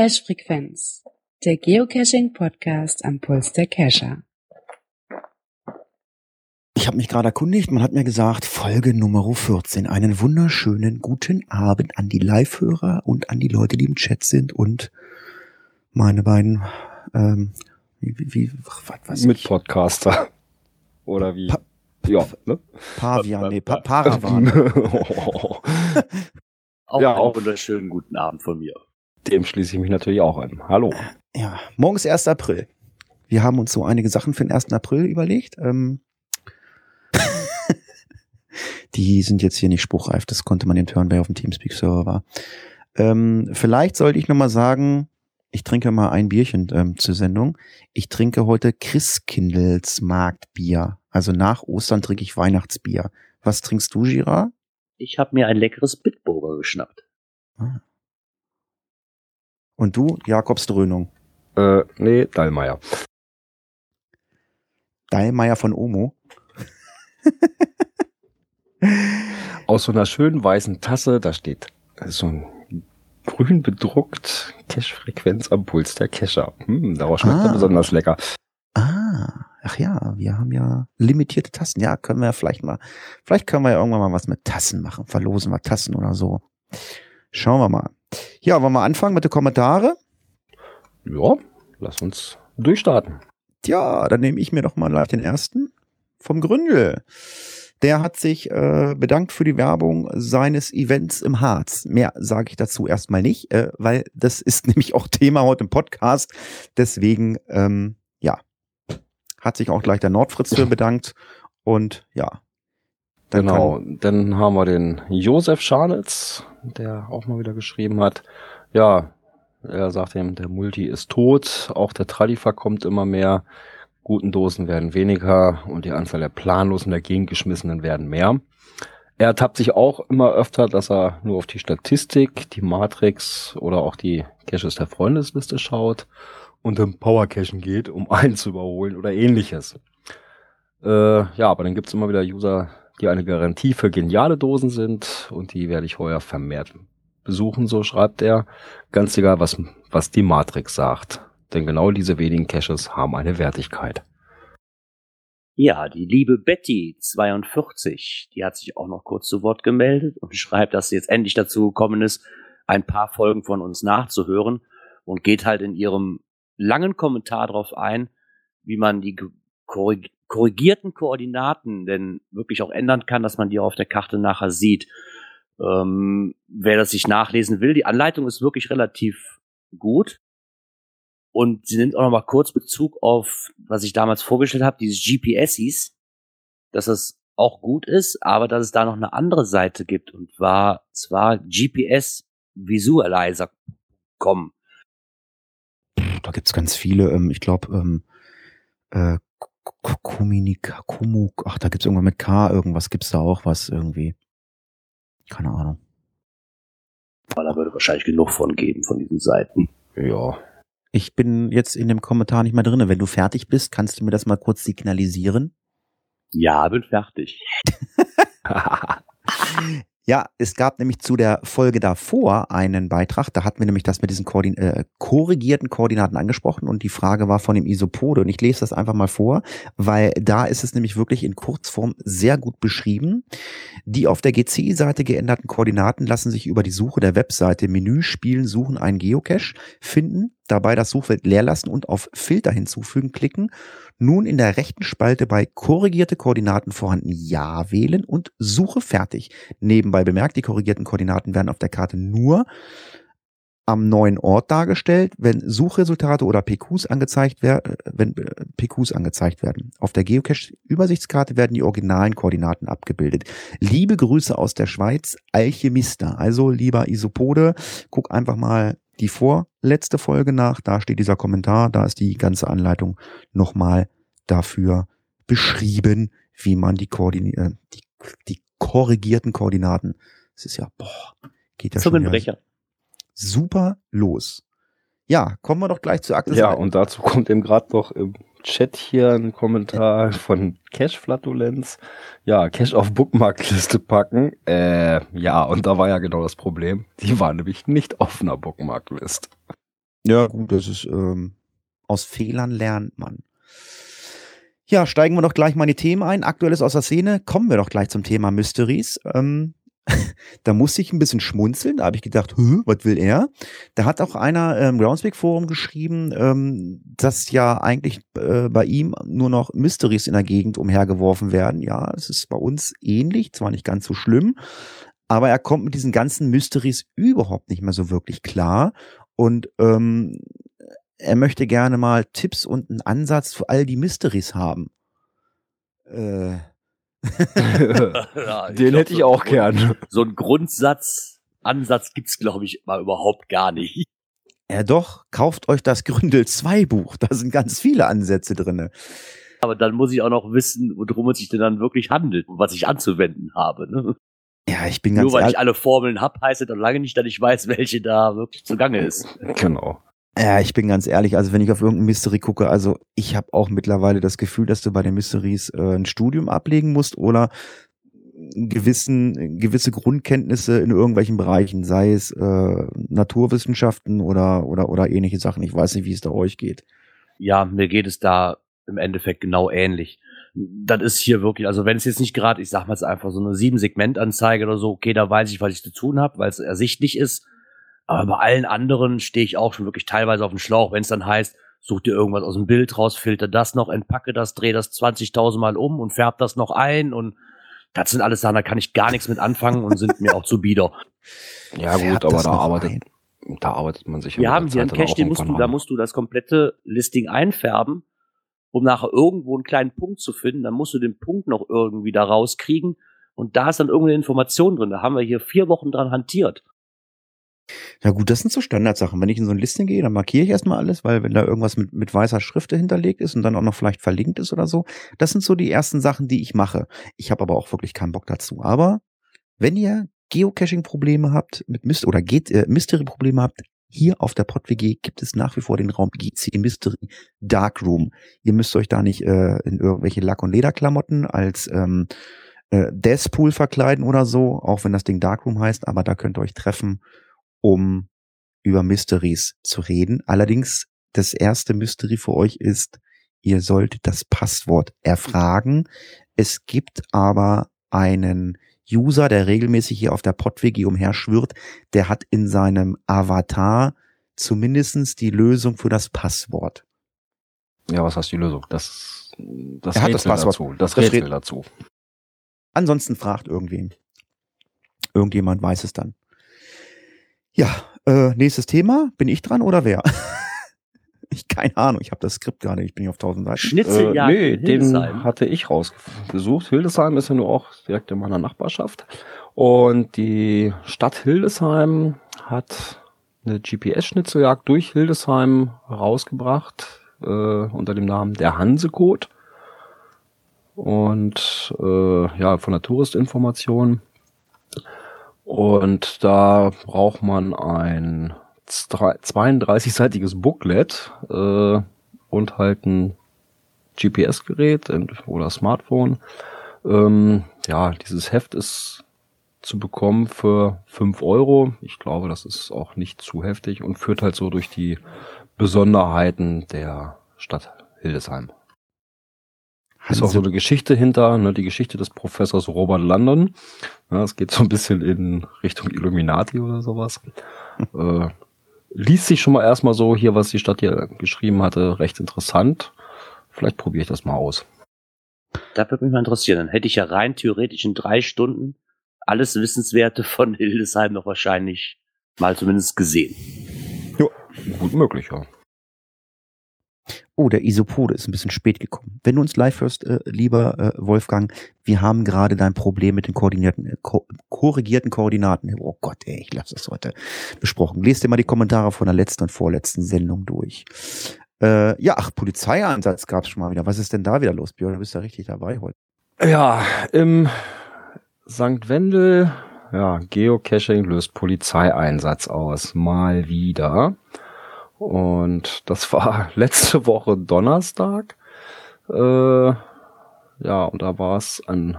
Cache Frequenz, der Geocaching Podcast am Puls der Cacher. Ich habe mich gerade erkundigt, man hat mir gesagt, Folge Nummer 14. Einen wunderschönen guten Abend an die Live-Hörer und an die Leute, die im Chat sind und meine beiden ähm, wie, wie, wie was weiß Mit ich? Podcaster. Oder wie? Pa- ja, ne? Pavian, nee, pa Paravan. Auch Ja, einen auch. wunderschönen guten Abend von mir. Dem schließe ich mich natürlich auch an. Hallo. Ja, morgen ist 1. April. Wir haben uns so einige Sachen für den 1. April überlegt. Ähm, die sind jetzt hier nicht spruchreif. Das konnte man den hören, wer auf dem Teamspeak-Server war. Ähm, vielleicht sollte ich nochmal sagen, ich trinke mal ein Bierchen ähm, zur Sendung. Ich trinke heute Christkindls Marktbier. Also nach Ostern trinke ich Weihnachtsbier. Was trinkst du, Gira? Ich habe mir ein leckeres Bitburger geschnappt. Und du, Jakobsdröhnung. Äh, nee, Dallmayr. Dallmayr von Omo. Aus so einer schönen weißen Tasse, da steht so ein grün bedruckt Cache-Frequenz am Puls der Cacher. Hm, daraus schmeckt Ah. er besonders lecker. Ah, ach ja, wir haben ja limitierte Tassen. Ja, können wir vielleicht mal, vielleicht können wir ja irgendwann mal was mit Tassen machen. Verlosen wir Tassen oder so. Schauen wir mal. Ja, wollen wir anfangen mit den Kommentare? Ja, lass uns durchstarten. Ja, dann nehme ich mir doch mal den ersten vom Gründel. Der hat sich äh, bedankt für die Werbung seines Events im Harz. Mehr sage ich dazu erstmal nicht, äh, weil das ist nämlich auch Thema heute im Podcast. Deswegen, ähm, ja, hat sich auch gleich der Nordfritz für bedankt. Und ja, dann genau, kann- dann haben wir den Josef Scharnitz, der auch mal wieder geschrieben hat. Ja, er sagt eben, der Multi ist tot, auch der Tralifer kommt immer mehr, guten Dosen werden weniger und die Anzahl der planlosen dagegen geschmissenen werden mehr. Er ertappt sich auch immer öfter, dass er nur auf die Statistik, die Matrix oder auch die Caches der Freundesliste schaut und im Powercachen geht, um einen zu überholen oder ähnliches. Äh, ja, aber dann gibt's immer wieder User, die eine Garantie für geniale Dosen sind und die werde ich heuer vermehrt besuchen, so schreibt er. Ganz egal, was, was die Matrix sagt. Denn genau diese wenigen Caches haben eine Wertigkeit. Ja, die liebe Betty 42, die hat sich auch noch kurz zu Wort gemeldet und schreibt, dass sie jetzt endlich dazu gekommen ist, ein paar Folgen von uns nachzuhören und geht halt in ihrem langen Kommentar darauf ein, wie man die korrigierten Koordinaten denn wirklich auch ändern kann, dass man die auf der Karte nachher sieht. Ähm, wer das sich nachlesen will, die Anleitung ist wirklich relativ gut. Und sie nimmt auch noch mal kurz Bezug auf, was ich damals vorgestellt habe, dieses GPS hieß, dass es auch gut ist, aber dass es da noch eine andere Seite gibt und war zwar GPS Visualizer kommen. da gibt's ganz viele. Ähm, ich glaube, ähm, äh, Kommunika, Kumu, ach, da gibt's irgendwann mit K irgendwas, gibt's da auch was irgendwie. Keine Ahnung. Aber da würde wahrscheinlich genug von geben, von diesen Seiten. Ja. Ich bin jetzt in dem Kommentar nicht mehr drinne. Wenn du fertig bist, kannst du mir das mal kurz signalisieren. Ja, bin fertig. Ja, es gab nämlich zu der Folge davor einen Beitrag, da hatten wir nämlich das mit diesen Koordin äh, korrigierten Koordinaten angesprochen und die Frage war von dem Isopode und ich lese das einfach mal vor, weil da ist es nämlich wirklich in Kurzform sehr gut beschrieben. Die auf der GCI-Seite geänderten Koordinaten lassen sich über die Suche der Webseite Menü Spielen Suchen einen Geocache finden, dabei das Suchfeld leer lassen und auf Filter hinzufügen klicken nun in der rechten Spalte bei korrigierte Koordinaten vorhanden Ja wählen und Suche fertig. Nebenbei bemerkt, die korrigierten Koordinaten werden auf der Karte nur am neuen Ort dargestellt, wenn Suchresultate oder PQs angezeigt werden, wenn äh, PQs angezeigt werden. Auf der Geocache-Übersichtskarte werden die originalen Koordinaten abgebildet. Liebe Grüße aus der Schweiz, Alchemista. Also lieber Isopode, guck einfach mal die vorletzte Folge nach. Da steht dieser Kommentar, da ist die ganze Anleitung nochmal dafür beschrieben, wie man die, Koordin äh, die, die korrigierten Koordinaten, es ist ja, boah, geht ja schon wieder Zungenbrecher. super los. Ja, kommen wir doch gleich zur Akte. Ja, und dazu kommt eben gerade noch im Chat hier ein Kommentar von Cache-Flatulenz. Ja, Cache auf Bookmarkliste packen. Äh, ja, und da war ja genau das Problem. Die war nämlich nicht auf einer Bookmarklist. Ja, gut, das ist, ähm, aus Fehlern lernt man. Ja, steigen wir doch gleich mal in die Themen ein. Aktuelles aus der Szene. Kommen wir doch gleich zum Thema Mysteries. Ähm, da musste ich ein bisschen schmunzeln. Da habe ich gedacht, was will er? Da hat auch einer im Groundspeak Forum geschrieben, ähm, dass ja eigentlich äh, bei ihm nur noch Mysteries in der Gegend umhergeworfen werden. Ja, es ist bei uns ähnlich, zwar nicht ganz so schlimm, aber er kommt mit diesen ganzen Mysteries überhaupt nicht mehr so wirklich klar. Und ähm, er möchte gerne mal Tipps und einen Ansatz für all die Mysteries haben. Äh. ja, Den hätte ich auch so, gern. So ein Grundsatz, Ansatz gibt's glaube ich mal überhaupt gar nicht. Ja doch, kauft euch das Gründel 2 Buch, da sind ganz viele Ansätze drinne. Aber dann muss ich auch noch wissen, worum es sich denn dann wirklich handelt und was ich anzuwenden habe. Ne? Ja, ich bin ganz Nur weil ich alle Formeln hab, heißt es doch lange nicht, dass ich weiß, welche da wirklich zugange ist. Genau. Ja, ich bin ganz ehrlich, also wenn ich auf irgendein Mystery gucke, also ich habe auch mittlerweile das Gefühl, dass du bei den Mysteries äh, ein Studium ablegen musst oder gewissen gewisse Grundkenntnisse in irgendwelchen Bereichen, sei es äh, Naturwissenschaften oder oder oder ähnliche Sachen. Ich weiß nicht, wie es da euch geht. Ja, mir geht es da im Endeffekt genau ähnlich. Das ist hier wirklich, also wenn es jetzt nicht gerade, ich sag mal jetzt einfach so eine sieben Segment Anzeige oder so, okay, da weiß ich, was ich zu tun habe, weil es ersichtlich ist. Aber bei allen anderen stehe ich auch schon wirklich teilweise auf dem Schlauch, wenn es dann heißt, such dir irgendwas aus dem Bild raus, filter das noch, entpacke das, dreh das 20.000 Mal um und färb das noch ein und das sind alles Sachen, da kann ich gar nichts mit anfangen und sind mir auch zu bieder. Ja gut, aber da arbeitet, ein? da arbeitet man sich Wir haben hier einen Cache, den musst du, da musst du das komplette Listing einfärben, um nachher irgendwo einen kleinen Punkt zu finden. Dann musst du den Punkt noch irgendwie da rauskriegen. Und da ist dann irgendeine Information drin. Da haben wir hier vier Wochen dran hantiert. Ja gut, das sind so Standardsachen. Wenn ich in so ein Listing gehe, dann markiere ich erstmal alles, weil wenn da irgendwas mit, mit weißer Schrift hinterlegt ist und dann auch noch vielleicht verlinkt ist oder so, das sind so die ersten Sachen, die ich mache. Ich habe aber auch wirklich keinen Bock dazu. Aber wenn ihr Geocaching-Probleme habt mit Myst oder äh, Mystery-Probleme habt, hier auf der PodWG gibt es nach wie vor den Raum GC Mystery Darkroom. Ihr müsst euch da nicht äh, in irgendwelche Lack- und Lederklamotten als ähm, äh, Deathpool verkleiden oder so, auch wenn das Ding Darkroom heißt, aber da könnt ihr euch treffen, um über Mysteries zu reden. Allerdings, das erste Mystery für euch ist, ihr solltet das Passwort erfragen. Es gibt aber einen User, der regelmäßig hier auf der PodWG umherschwirrt, der hat in seinem Avatar zumindestens die Lösung für das Passwort. Ja, was heißt die Lösung? Das, das Er hat das Rätsel Passwort. dazu. Das, Das Rätsel Rät- dazu. Ansonsten fragt irgendwen. Irgendjemand weiß es dann. Ja, äh, nächstes Thema. Bin ich dran oder wer? ich keine Ahnung. Ich habe das Skript gerade. Ich bin hier auf 1000 Seiten. Äh, Schnitzeljagd nee, in den Hildesheim. hatte ich rausgesucht. Hildesheim ist ja nur auch direkt in meiner Nachbarschaft. Und die Stadt Hildesheim hat eine GPS-Schnitzeljagd durch Hildesheim rausgebracht äh, unter dem Namen der Hansecode. Und äh, ja, von der Touristinformation. Und da braucht man ein 32-seitiges Booklet äh, und halt ein GPS-Gerät oder Smartphone. Ähm, ja, dieses Heft ist zu bekommen für 5 Euro. Ich glaube, das ist auch nicht zu heftig und führt halt so durch die Besonderheiten der Stadt Hildesheim. Ist auch so eine Geschichte hinter, ne, die Geschichte des Professors Robert London. Ja, es geht so ein bisschen in Richtung Illuminati oder sowas. äh, liest sich schon mal erstmal so hier, was die Stadt hier geschrieben hatte, recht interessant. Vielleicht probiere ich das mal aus. Da würde mich mal interessieren. Dann hätte ich ja rein theoretisch in drei Stunden alles Wissenswerte von Hildesheim noch wahrscheinlich mal zumindest gesehen. Gut möglich, ja. Oh, der Isopode ist ein bisschen spät gekommen. Wenn du uns live hörst, äh, lieber äh, Wolfgang, wir haben gerade dein Problem mit den koordinierten, äh, ko korrigierten Koordinaten. Oh Gott, ey, ich lasse das heute besprochen. Lest dir mal die Kommentare von der letzten und vorletzten Sendung durch. Äh, ja, ach, Polizeieinsatz gab's schon mal wieder. Was ist denn da wieder los, Björn? Du bist ja richtig dabei heute. Ja, im St. Wendel, ja, Geocaching löst Polizeieinsatz aus. Mal wieder. Und das war letzte Woche Donnerstag. Äh, ja, und da war es an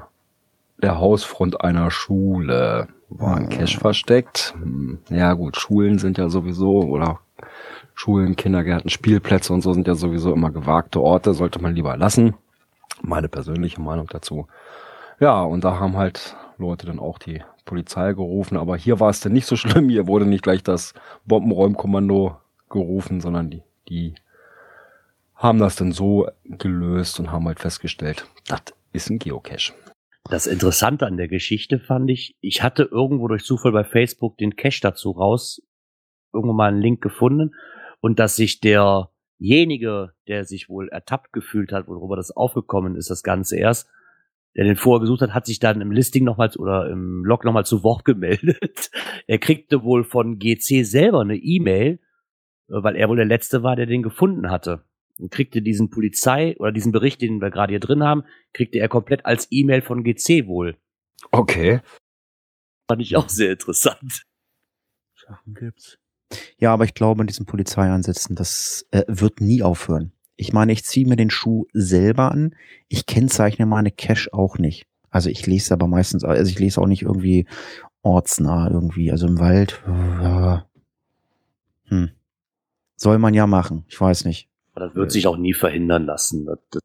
der Hausfront einer Schule. War ein Cache versteckt. Hm, Ja gut, Schulen sind ja sowieso oder Schulen, Kindergärten, Spielplätze und so sind ja sowieso immer gewagte Orte, sollte man lieber lassen. Meine persönliche Meinung dazu. Ja, und da haben halt Leute dann auch die Polizei gerufen, aber hier war es dann nicht so schlimm. Hier wurde nicht gleich das Bombenräumkommando gerufen, sondern die, die haben das dann so gelöst und haben halt festgestellt, das ist ein Geocache. Das Interessante an der Geschichte fand ich, ich hatte irgendwo durch Zufall bei Facebook den Cache dazu raus, irgendwo mal einen Link gefunden und dass sich derjenige, der sich wohl ertappt gefühlt hat, worüber das aufgekommen ist, das Ganze erst, der den vorher gesucht hat, hat sich dann im Listing nochmals oder im Log nochmal zu Wort gemeldet. er kriegte wohl von GC selber eine E-Mail, weil er wohl der Letzte war, der den gefunden hatte. Und kriegte diesen Polizei oder diesen Bericht, den wir gerade hier drin haben, kriegte er komplett als E-Mail von GC wohl. Okay. Fand ich auch sehr interessant. Sachen gibt's. Ja, aber ich glaube, in diesen Polizeieinsätzen, das äh, wird nie aufhören. Ich meine, ich ziehe mir den Schuh selber an. Ich kennzeichne meine Cache auch nicht. Also ich lese aber meistens, also ich lese auch nicht irgendwie ortsnah irgendwie, also im Wald. Äh, hm. Soll man ja machen. Ich weiß nicht. Aber das wird sich auch nie verhindern lassen. Das, das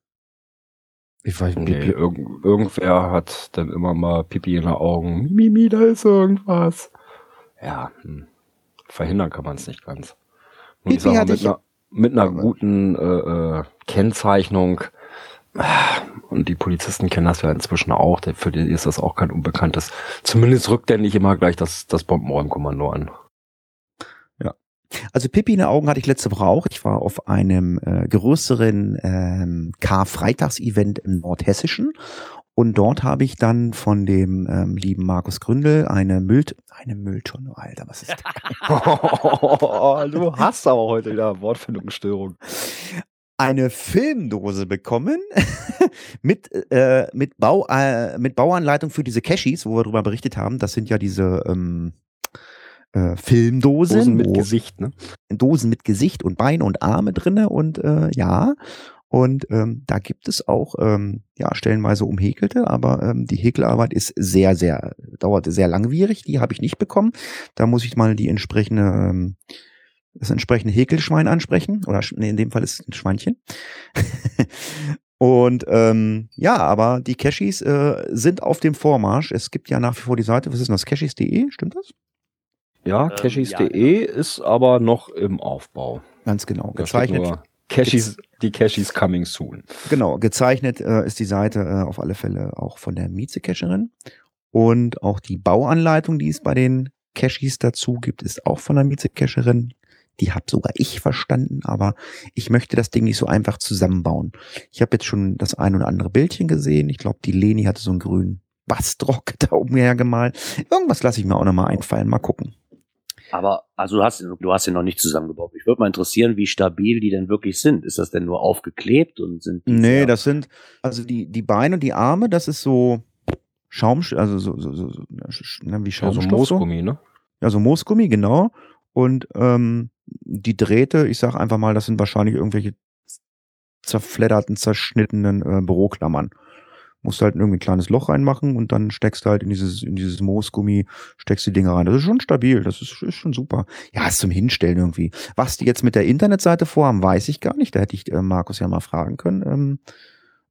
ich weiß nicht. Nee, irg irgendwer hat dann immer mal Pipi in den Augen. Mimi, da ist irgendwas. Ja, hm. verhindern kann man es nicht ganz. Und Pipi hatte mit, einer, mit einer guten äh, äh, Kennzeichnung und die Polizisten kennen das ja inzwischen auch, für die ist das auch kein Unbekanntes. Zumindest rückt er nicht immer gleich das, das Bombenräumkommando an. Also Pippi in den Augen hatte ich letzte Woche auch. Ich war auf einem äh, größeren ähm, Karfreitags-Event im Nordhessischen und dort habe ich dann von dem ähm, lieben Markus Gründel eine Müll eine Mülltonne, Alter, was ist das? du hast aber heute wieder Wortfindungsstörung. Eine Filmdose bekommen mit äh, mit Bau äh, mit Bauanleitung für diese Cashis, wo wir darüber berichtet haben. Das sind ja diese ähm, äh, Filmdosen. Dosen mit Gesicht, ne? Dosen mit Gesicht und Beine und Arme drinne und äh, ja. Und ähm, da gibt es auch ähm, ja stellenweise umhäkelte, aber ähm, die Häkelarbeit ist sehr, sehr, dauerte sehr langwierig. Die habe ich nicht bekommen. Da muss ich mal die entsprechende, ähm, das entsprechende Häkelschwein ansprechen. Oder nee, in dem Fall ist es ein Schweinchen. Und ähm, ja, aber die Cashis äh, sind auf dem Vormarsch. Es gibt ja nach wie vor die Seite, was ist denn das? Cashis.de, stimmt das? Ja, ähm, cashis.de ja, genau. ist aber noch im Aufbau. Ganz genau. Da gezeichnet. Cashis, die Cashis coming soon. Genau, gezeichnet äh, ist die Seite äh, auf alle Fälle auch von der Mieze-Cacherin. Und auch die Bauanleitung, die es bei den Cashis dazu gibt, ist auch von der Mieze-Cacherin. Die habe sogar ich verstanden, aber ich möchte das Ding nicht so einfach zusammenbauen. Ich habe jetzt schon das ein oder andere Bildchen gesehen. Ich glaube, die Leni hatte so einen grünen Bastrock da oben hergemalt. Irgendwas lasse ich mir auch nochmal einfallen. Mal gucken. Aber also du hast, du hast ihn noch nicht zusammengebaut. Mich würde mal interessieren, wie stabil die denn wirklich sind. Ist das denn nur aufgeklebt und sind die Nee, das sind also die die Beine und die Arme, das ist so Schaum also so so, so ne, wie Schaumstoff also Moosgummi, ne? Ja, so Moosgummi, genau. Und ähm, die Drähte, ich sag einfach mal, das sind wahrscheinlich irgendwelche zerfledderten, zerschnittenen äh, Büroklammern musst halt irgendwie ein kleines Loch reinmachen und dann steckst du halt in dieses, in dieses Moosgummi, steckst die Dinger rein. Das ist schon stabil, das ist, ist schon super. Ja, ist zum Hinstellen irgendwie. Was die jetzt mit der Internetseite vorhaben, weiß ich gar nicht. Da hätte ich äh, Markus ja mal fragen können, ähm,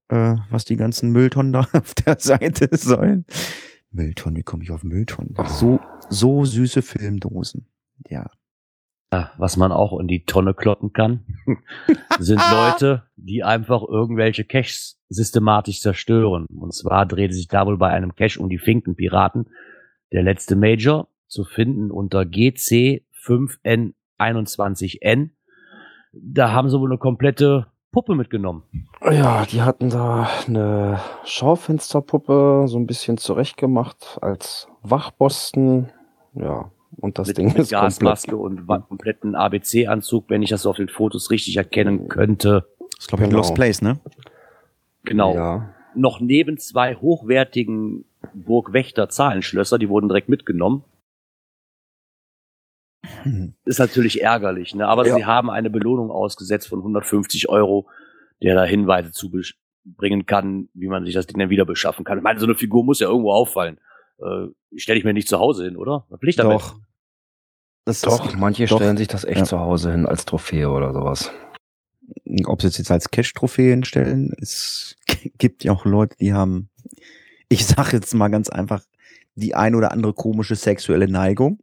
äh, was die ganzen Mülltonnen da auf der Seite sollen. Mülltonnen, wie komme ich auf Mülltonnen? So, so süße Filmdosen. Ja was man auch in die Tonne kloppen kann, sind Leute, die einfach irgendwelche Caches systematisch zerstören. Und zwar dreht es sich da wohl bei einem Cache um die Finkenpiraten. Der letzte Major zu finden unter GC5N21N. Da haben sie wohl eine komplette Puppe mitgenommen. Ja, die hatten da eine Schaufensterpuppe so ein bisschen zurechtgemacht als Wachposten. Ja, und das mit, Ding mit ist Gasmaske und kompletten ABC-Anzug, wenn ich das so auf den Fotos richtig erkennen könnte. Das ist, glaube ich, genau. Lost Place, ne? Genau. Ja. Noch neben zwei hochwertigen Burgwächter-Zahlenschlösser, die wurden direkt mitgenommen. Hm. Ist natürlich ärgerlich, ne? aber ja. sie haben eine Belohnung ausgesetzt von 150 Euro, der da Hinweise zu bringen kann, wie man sich das Ding dann wieder beschaffen kann. Ich meine, so eine Figur muss ja irgendwo auffallen äh, stelle ich mir nicht zu Hause hin, oder? Was will ich damit? Doch. Das Doch, ist, manche doch, stellen sich das echt ja. zu Hause hin als Trophäe oder sowas. Ob sie es jetzt als Cash-Trophäe hinstellen, es gibt ja auch Leute, die haben, ich sage jetzt mal ganz einfach, die ein oder andere komische sexuelle Neigung.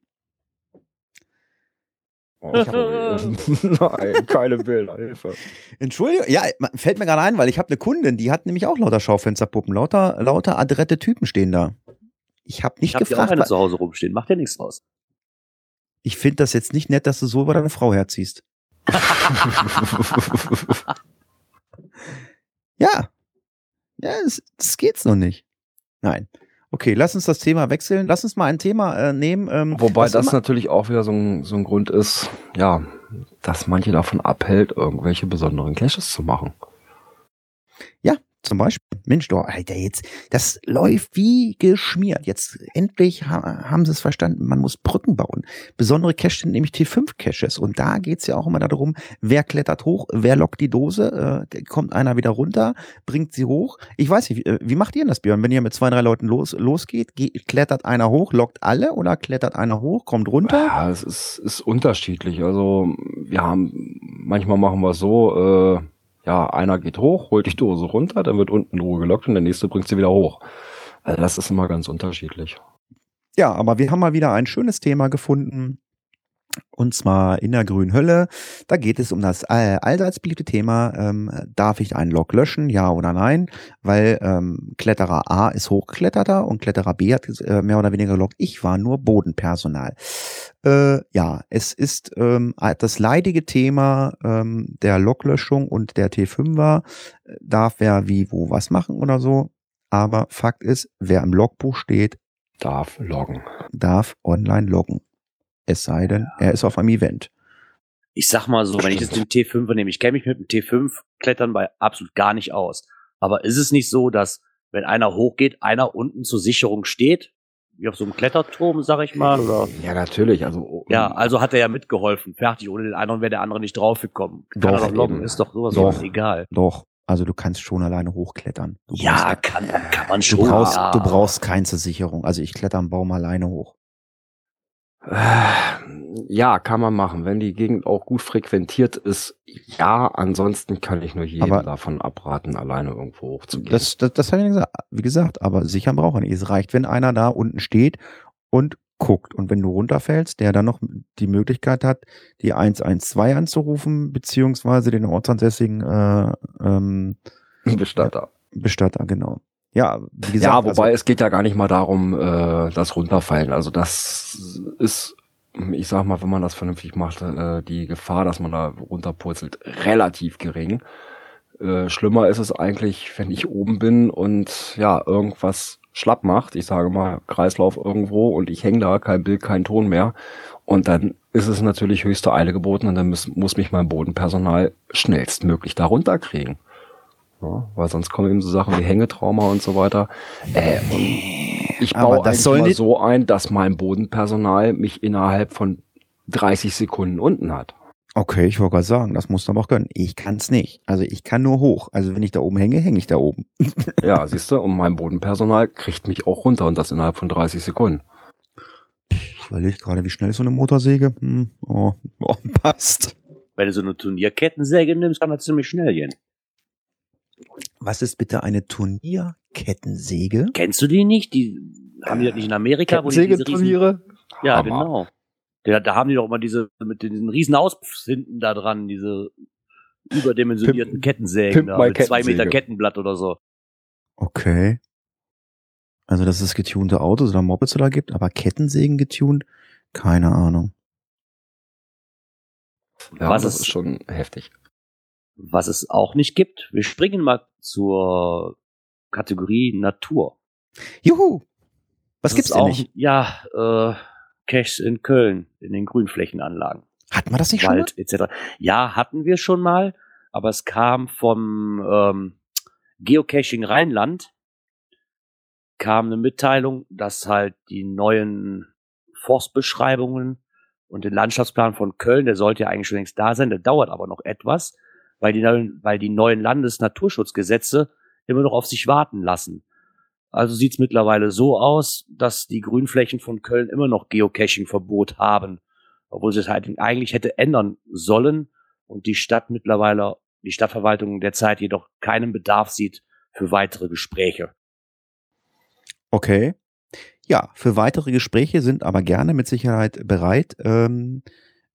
Oh, Nein, keine Bilder, Hilfe. Entschuldigung, ja, fällt mir gerade ein, weil ich habe eine Kundin, die hat nämlich auch lauter Schaufensterpuppen, lauter, lauter adrette Typen stehen da. Ich habe nicht Ich habe auch gefragt, eine weil- zu Hause rumstehen. Macht ja nichts draus. ich finde das jetzt nicht nett, dass du so über deine Frau herziehst. Ja. Ja, das, das geht's noch nicht. Nein. Okay, lass uns das Thema wechseln. Lass uns mal ein Thema äh, nehmen. Ähm, Wobei das natürlich auch wieder so ein, so ein Grund ist, ja, dass manche davon abhält, irgendwelche besonderen Caches zu machen. Zum Beispiel, Mensch, doch, Alter, jetzt, das läuft wie geschmiert. Jetzt endlich ha haben sie es verstanden, man muss Brücken bauen. Besondere Caches sind nämlich T5-Caches. Und da geht's ja auch immer darum, wer klettert hoch, wer lockt die Dose, äh, kommt einer wieder runter, bringt sie hoch. Ich weiß nicht, wie, äh, wie macht ihr denn das, Björn? Wenn ihr mit zwei, drei Leuten los, losgeht, geht, klettert einer hoch, lockt alle oder klettert einer hoch, kommt runter? Ja, es ist, ist unterschiedlich. Also wir haben, manchmal machen wir es so, äh, ja, einer geht hoch, holt die Dose runter, dann wird unten Ruhe gelockt und der nächste bringt sie wieder hoch. Also das ist immer ganz unterschiedlich. Ja, aber wir haben mal wieder ein schönes Thema gefunden. Und zwar in der grünen Hölle. Da geht es um das äh, allseits beliebte Thema, ähm, darf ich einen Log löschen, ja oder nein? Weil ähm, Kletterer A ist hochgekletterter und Kletterer B hat äh, mehr oder weniger Log. Ich war nur Bodenpersonal. Äh, ja, es ist ähm, das leidige Thema ähm, der Loglöschung und der T5er. Darf wer wie wo was machen oder so. Aber Fakt ist, wer im Logbuch steht, Darf loggen. darf online loggen. Es sei denn, er ist auf einem Event. Ich sag mal so, wenn ich jetzt den T5 nehme, ich kenne mich mit dem T5 Klettern bei absolut gar nicht aus. Aber ist es nicht so, dass wenn einer hochgeht, einer unten zur Sicherung steht? Wie auf so einem Kletterturm, sag ich mal, oder? Ja, natürlich. Also Ja, also hat er ja mitgeholfen. Fertig. Ohne den anderen wäre der andere nicht draufgekommen. Kann Doch, er doch loggen. eben. Ist doch sowas Doch. egal. Doch, also du kannst schon alleine hochklettern. Du Ja, brauchst, kann, kann man du schon. brauchst, ja. du brauchst keine Sicherung. Also ich kletter am Baum alleine hoch. Äh, Ja, kann man machen. Wenn die Gegend auch gut frequentiert ist, ja. Ansonsten kann ich nur jedem Aber- davon abraten, alleine irgendwo hochzugehen. Das, das, das habe ich gesagt. Wie gesagt, aber sicher braucht er nicht. Es reicht, wenn einer da unten steht und guckt. Und wenn du runterfällst, der dann noch die Möglichkeit hat, die 112 anzurufen, beziehungsweise den ortsansässigen äh, ähm, Bestatter. Bestatter, genau. Ja, wie gesagt, Ja, wobei also, es geht ja gar nicht mal darum, äh, das runterfallen. Also das ist, ich sag mal, wenn man das vernünftig macht, äh, die Gefahr, dass man da runterpurzelt, relativ gering. Äh, schlimmer ist es eigentlich, wenn ich oben bin und ja, irgendwas schlapp macht. Ich sage mal, Kreislauf irgendwo und ich hänge da, kein Bild, kein Ton mehr. Und dann ist es natürlich höchste Eile geboten und dann muss, muss mich mein Bodenpersonal schnellstmöglich da runterkriegen. Ja, weil sonst kommen eben so Sachen wie Hängetrauma und so weiter. Äh, und ich Aber baue das eigentlich soll mal nicht- so ein, dass mein Bodenpersonal mich innerhalb von 30 Sekunden unten hat. okay, ich wollte gerade sagen, das musst du aber auch können. Ich kann's nicht. Also ich kann nur hoch. Also wenn ich da oben hänge, hänge ich da oben. Ja, siehst du, und mein Bodenpersonal kriegt mich auch runter und das innerhalb von 30 Sekunden. Ich überlege gerade, wie schnell ist so eine Motorsäge? Hm, oh, oh, passt. Wenn du so eine Turnierkettensäge nimmst, kann das ziemlich schnell gehen. Was ist bitte eine Turnierkettensäge? Kennst du die nicht? Die haben die das nicht in Amerika, wo die diese riesen, Ja, Hammer. genau. Da, da haben die doch immer diese, mit diesen riesen Auspuffs hinten da dran, diese überdimensionierten Pimp- Kettensägen Pimp da, mit zwei Kettensäge. Meter Kettenblatt oder so. Okay. Also, dass es getunte Autos oder Mopeds oder gibt, aber Kettensägen getunt? Keine Ahnung. Ja, Was das ist- ist schon heftig. Was es auch nicht gibt, wir springen mal zur Kategorie Natur. Juhu! Was Das gibt's auch, nicht? Ja, äh, Caches in Köln, in den Grünflächenanlagen. Hatten wir das nicht schon mal? Wald etc. Ja, hatten wir schon mal, aber es kam vom ähm, Geocaching Rheinland kam eine Mitteilung, dass halt die neuen Forstbeschreibungen und den Landschaftsplan von Köln, der sollte ja eigentlich schon längst da sein, der dauert aber noch etwas, weil die neuen, weil die neuen Landesnaturschutzgesetze immer noch auf sich warten lassen. Also sieht's mittlerweile so aus, dass die Grünflächen von Köln immer noch Geocaching-Verbot haben obwohl sie es halt eigentlich hätte ändern sollen und die Stadt mittlerweile, die Stadtverwaltung derzeit jedoch keinen Bedarf sieht für weitere Gespräche. Okay. Ja, für weitere Gespräche sind aber gerne mit Sicherheit bereit. Ähm,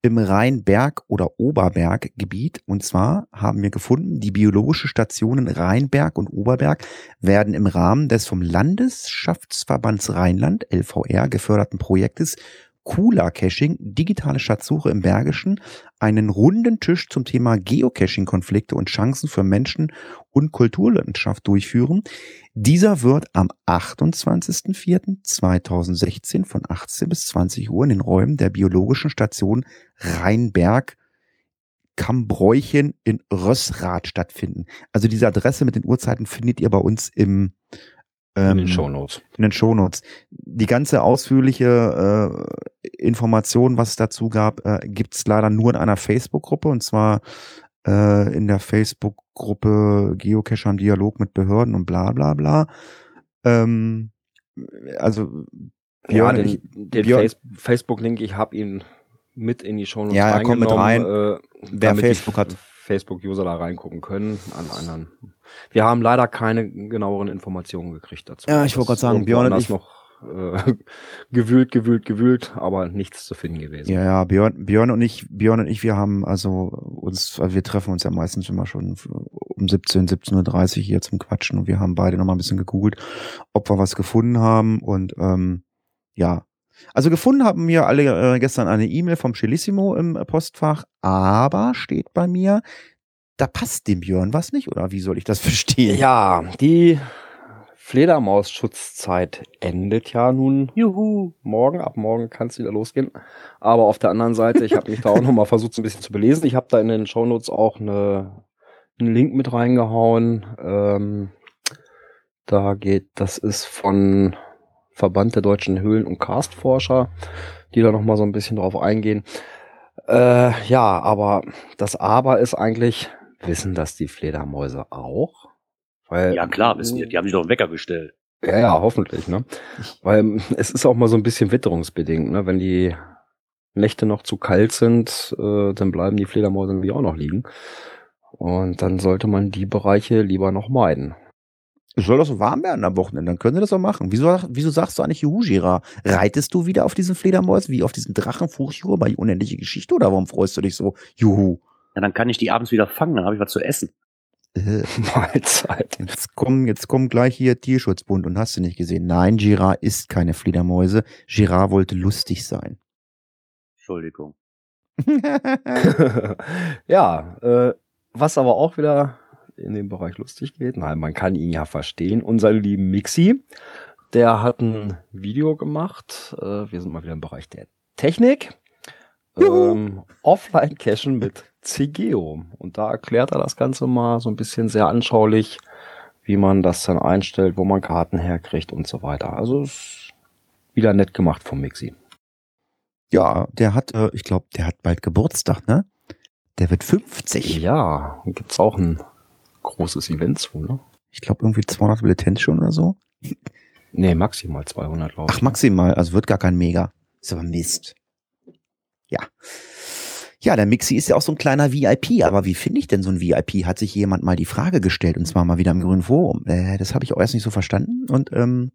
im Rheinberg- oder Oberberggebiet. Und zwar haben wir gefunden, die biologische Stationen Rheinberg und Oberberg werden im Rahmen des vom Landesschaftsverbands Rheinland, LVR, geförderten Projektes Kula Caching, digitale Schatzsuche im Bergischen, einen runden Tisch zum Thema Geocaching-Konflikte und Chancen für Menschen und Kulturlandschaft durchführen. Dieser wird am 28.04.2016 von 18 bis 20 Uhr in den Räumen der biologischen Station Rheinberg Kambräuchen in Rössrath stattfinden. Also diese Adresse mit den Uhrzeiten findet ihr bei uns im in den ähm, Shownotes. In den Shownotes. Die ganze ausführliche äh, Information, was es dazu gab, äh, gibt es leider nur in einer Facebook-Gruppe und zwar äh, in der Facebook-Gruppe Geocache am Dialog mit Behörden und bla bla bla. Ähm, also ja, den, ich, den Facebook-Link, ich habe ihn mit in die Shownotes Ja, er kommt mit rein. Äh, wer Facebook hat. Facebook-User da reingucken können an anderen wir haben leider keine genaueren Informationen gekriegt dazu. Ja, ich wollte gerade sagen, Björn und ich noch äh, gewühlt, gewühlt, gewühlt, aber nichts zu finden gewesen. Ja, ja, Björn, Björn und ich, Björn und ich, wir haben also uns, also wir treffen uns ja meistens immer schon um 17, 17.30 Uhr hier zum Quatschen und wir haben beide nochmal ein bisschen gegoogelt, ob wir was gefunden haben und ähm, ja. Also gefunden haben wir alle äh, gestern eine E-Mail vom Celissimo im Postfach, aber steht bei mir, da passt dem Björn was nicht, oder wie soll ich das verstehen? Ja, die Fledermaus-Schutzzeit endet ja nun. Juhu. Morgen, ab morgen kann es wieder losgehen. Aber auf der anderen Seite, ich habe mich da auch nochmal versucht, so ein bisschen zu belesen. Ich habe da in den Shownotes auch eine, einen Link mit reingehauen. Ähm, da geht, das ist von Verband der deutschen Höhlen- und Karstforscher, die da nochmal so ein bisschen drauf eingehen. Äh, ja, aber das Aber ist eigentlich, Wissen das die Fledermäuse auch? Weil, ja klar, wissen die, die haben sich doch einen Wecker gestellt. Ja, ja, hoffentlich, ne? Weil es ist auch mal so ein bisschen witterungsbedingt, ne? Wenn die Nächte noch zu kalt sind, äh, dann bleiben die Fledermäuse irgendwie auch noch liegen. Und dann sollte man die Bereiche lieber noch meiden. Es soll doch so warm werden am Wochenende, dann können sie das auch machen. Wieso, wieso sagst du eigentlich Juhu, Gira? Reitest du wieder auf diesen Fledermäusen, wie auf diesen Drachenfurchjuhu bei Unendliche Geschichte oder warum freust du dich so? Juhu. Ja, dann kann ich die abends wieder fangen, dann habe ich was zu essen. Äh, Mahlzeit. Jetzt kommen, jetzt kommen gleich hier Tierschutzbund und hast du nicht gesehen. Nein, Girard ist keine Fledermäuse. Girard wollte lustig sein. Entschuldigung. ja, äh, was aber auch wieder in dem Bereich lustig geht, nein, man kann ihn ja verstehen. Unser lieben Mixi, der hat ein Video gemacht. Äh, wir sind mal wieder im Bereich der Technik. Ähm, Offline-Cachen mit CGO. Und da erklärt er das Ganze mal so ein bisschen sehr anschaulich, wie man das dann einstellt, wo man Karten herkriegt und so weiter. Also ist wieder nett gemacht vom Mixi. Ja, der hat, äh, ich glaube, der hat bald Geburtstag, ne? Der wird 50. Ja, gibt's auch ein großes Event zu, ne? Ich glaube irgendwie 200 Militanz schon oder so. Nee, maximal 200, glaube ich. Ach, maximal, also wird gar kein Mega. Ist aber Mist. Ja. Ja, der Mixi ist ja auch so ein kleiner VIP, aber wie finde ich denn so ein VIP? Hat sich jemand mal die Frage gestellt und zwar mal wieder im Grünen Forum. Äh, das habe ich auch erst nicht so verstanden und ähm,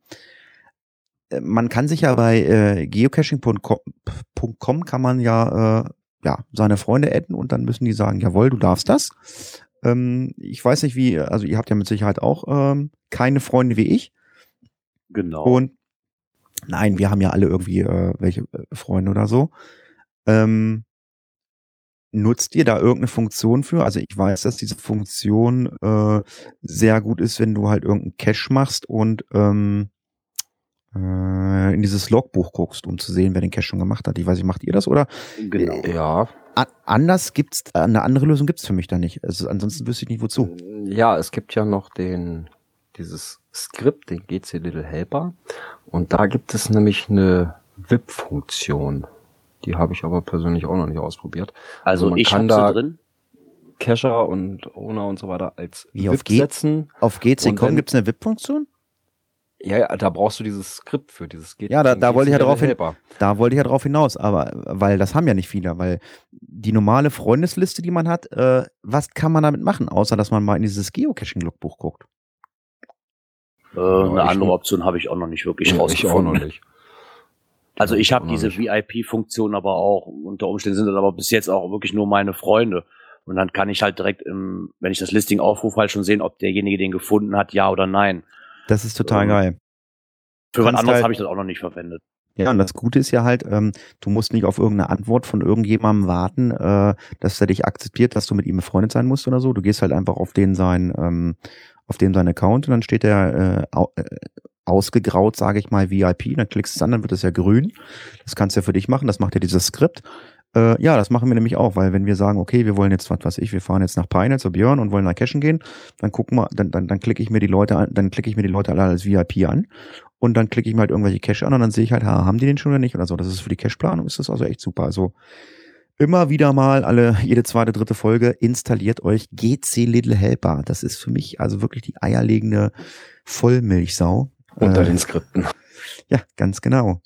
äh, man kann sich ja bei äh, geocaching.com kann man ja äh, ja seine Freunde adden und dann müssen die sagen, jawohl, du darfst das. Ähm, ich weiß nicht wie, also ihr habt ja mit Sicherheit auch ähm, keine Freunde wie ich. Genau. Und nein, wir haben ja alle irgendwie äh, welche äh, Freunde oder so. Ähm, nutzt ihr da irgendeine Funktion für? Also ich weiß, dass diese Funktion äh, sehr gut ist, wenn du halt irgendeinen Cache machst und ähm, äh, in dieses Logbuch guckst, um zu sehen, wer den Cache schon gemacht hat. Ich weiß nicht, macht ihr das oder? Genau. Ja. Anders gibt's, eine andere Lösung gibt's für mich da nicht. Also ansonsten wüsste ich nicht wozu. Ja, es gibt ja noch den, dieses Skript, den GC Little Helper. Und da gibt es nämlich eine VIP-Funktion. Die habe ich aber persönlich auch noch nicht ausprobiert. Also, also man ich kann da drin. Cacher und Owner und so weiter als Wie VIP auf setzen. Auf GC.com gibt es eine VIP-Funktion? Ja, ja, da brauchst du dieses Skript für, dieses geht. Ja, da, da wollte ich ja drauf hin, da wollte ich ja drauf hinaus, aber weil das haben ja nicht viele, weil die normale Freundesliste, die man hat, äh, was kann man damit machen, außer dass man mal in dieses Geocaching-Logbuch guckt? Äh, eine ich- andere Option habe ich auch noch nicht wirklich Ja, ich auch rausgefunden. noch nicht. Also ich habe diese. VIP-Funktion aber auch, unter Umständen sind das aber bis jetzt auch wirklich nur meine Freunde. Und dann kann ich halt direkt, im, wenn ich das Listing aufrufe, halt schon sehen, ob derjenige den gefunden hat, ja oder nein. Das ist total Ähm, geil. Für was anderes halt- habe ich das auch noch nicht verwendet. Ja, und das Gute ist ja halt, ähm, du musst nicht auf irgendeine Antwort von irgendjemandem warten, äh, dass er dich akzeptiert, dass du mit ihm befreundet sein musst oder so. Du gehst halt einfach auf den sein, ähm, auf den sein Account und dann steht der äh, äh, ausgegraut, sage ich mal, VIP. Dann klickst du es an, dann wird es ja grün. Das kannst du ja für dich machen. Das macht ja dieses Skript. Äh, ja, das machen wir nämlich auch, weil wenn wir sagen, okay, wir wollen jetzt, was weiß ich, wir fahren jetzt nach Peine zu Björn und wollen nach Cashen gehen, dann gucken wir, dann, dann, dann klicke ich mir die Leute an, dann klicke ich mir die Leute alle als VIP an und dann klicke ich mir halt irgendwelche Cache an und dann sehe ich halt, ha, haben die den schon oder nicht oder so. Das ist für die Cache-Planung ist das also echt super. Also immer wieder mal alle, jede zweite, dritte Folge installiert euch GC Little Helper. Das ist für mich also wirklich die eierlegende Vollmilchsau. Unter Äh, den Skripten. ja, ganz genau.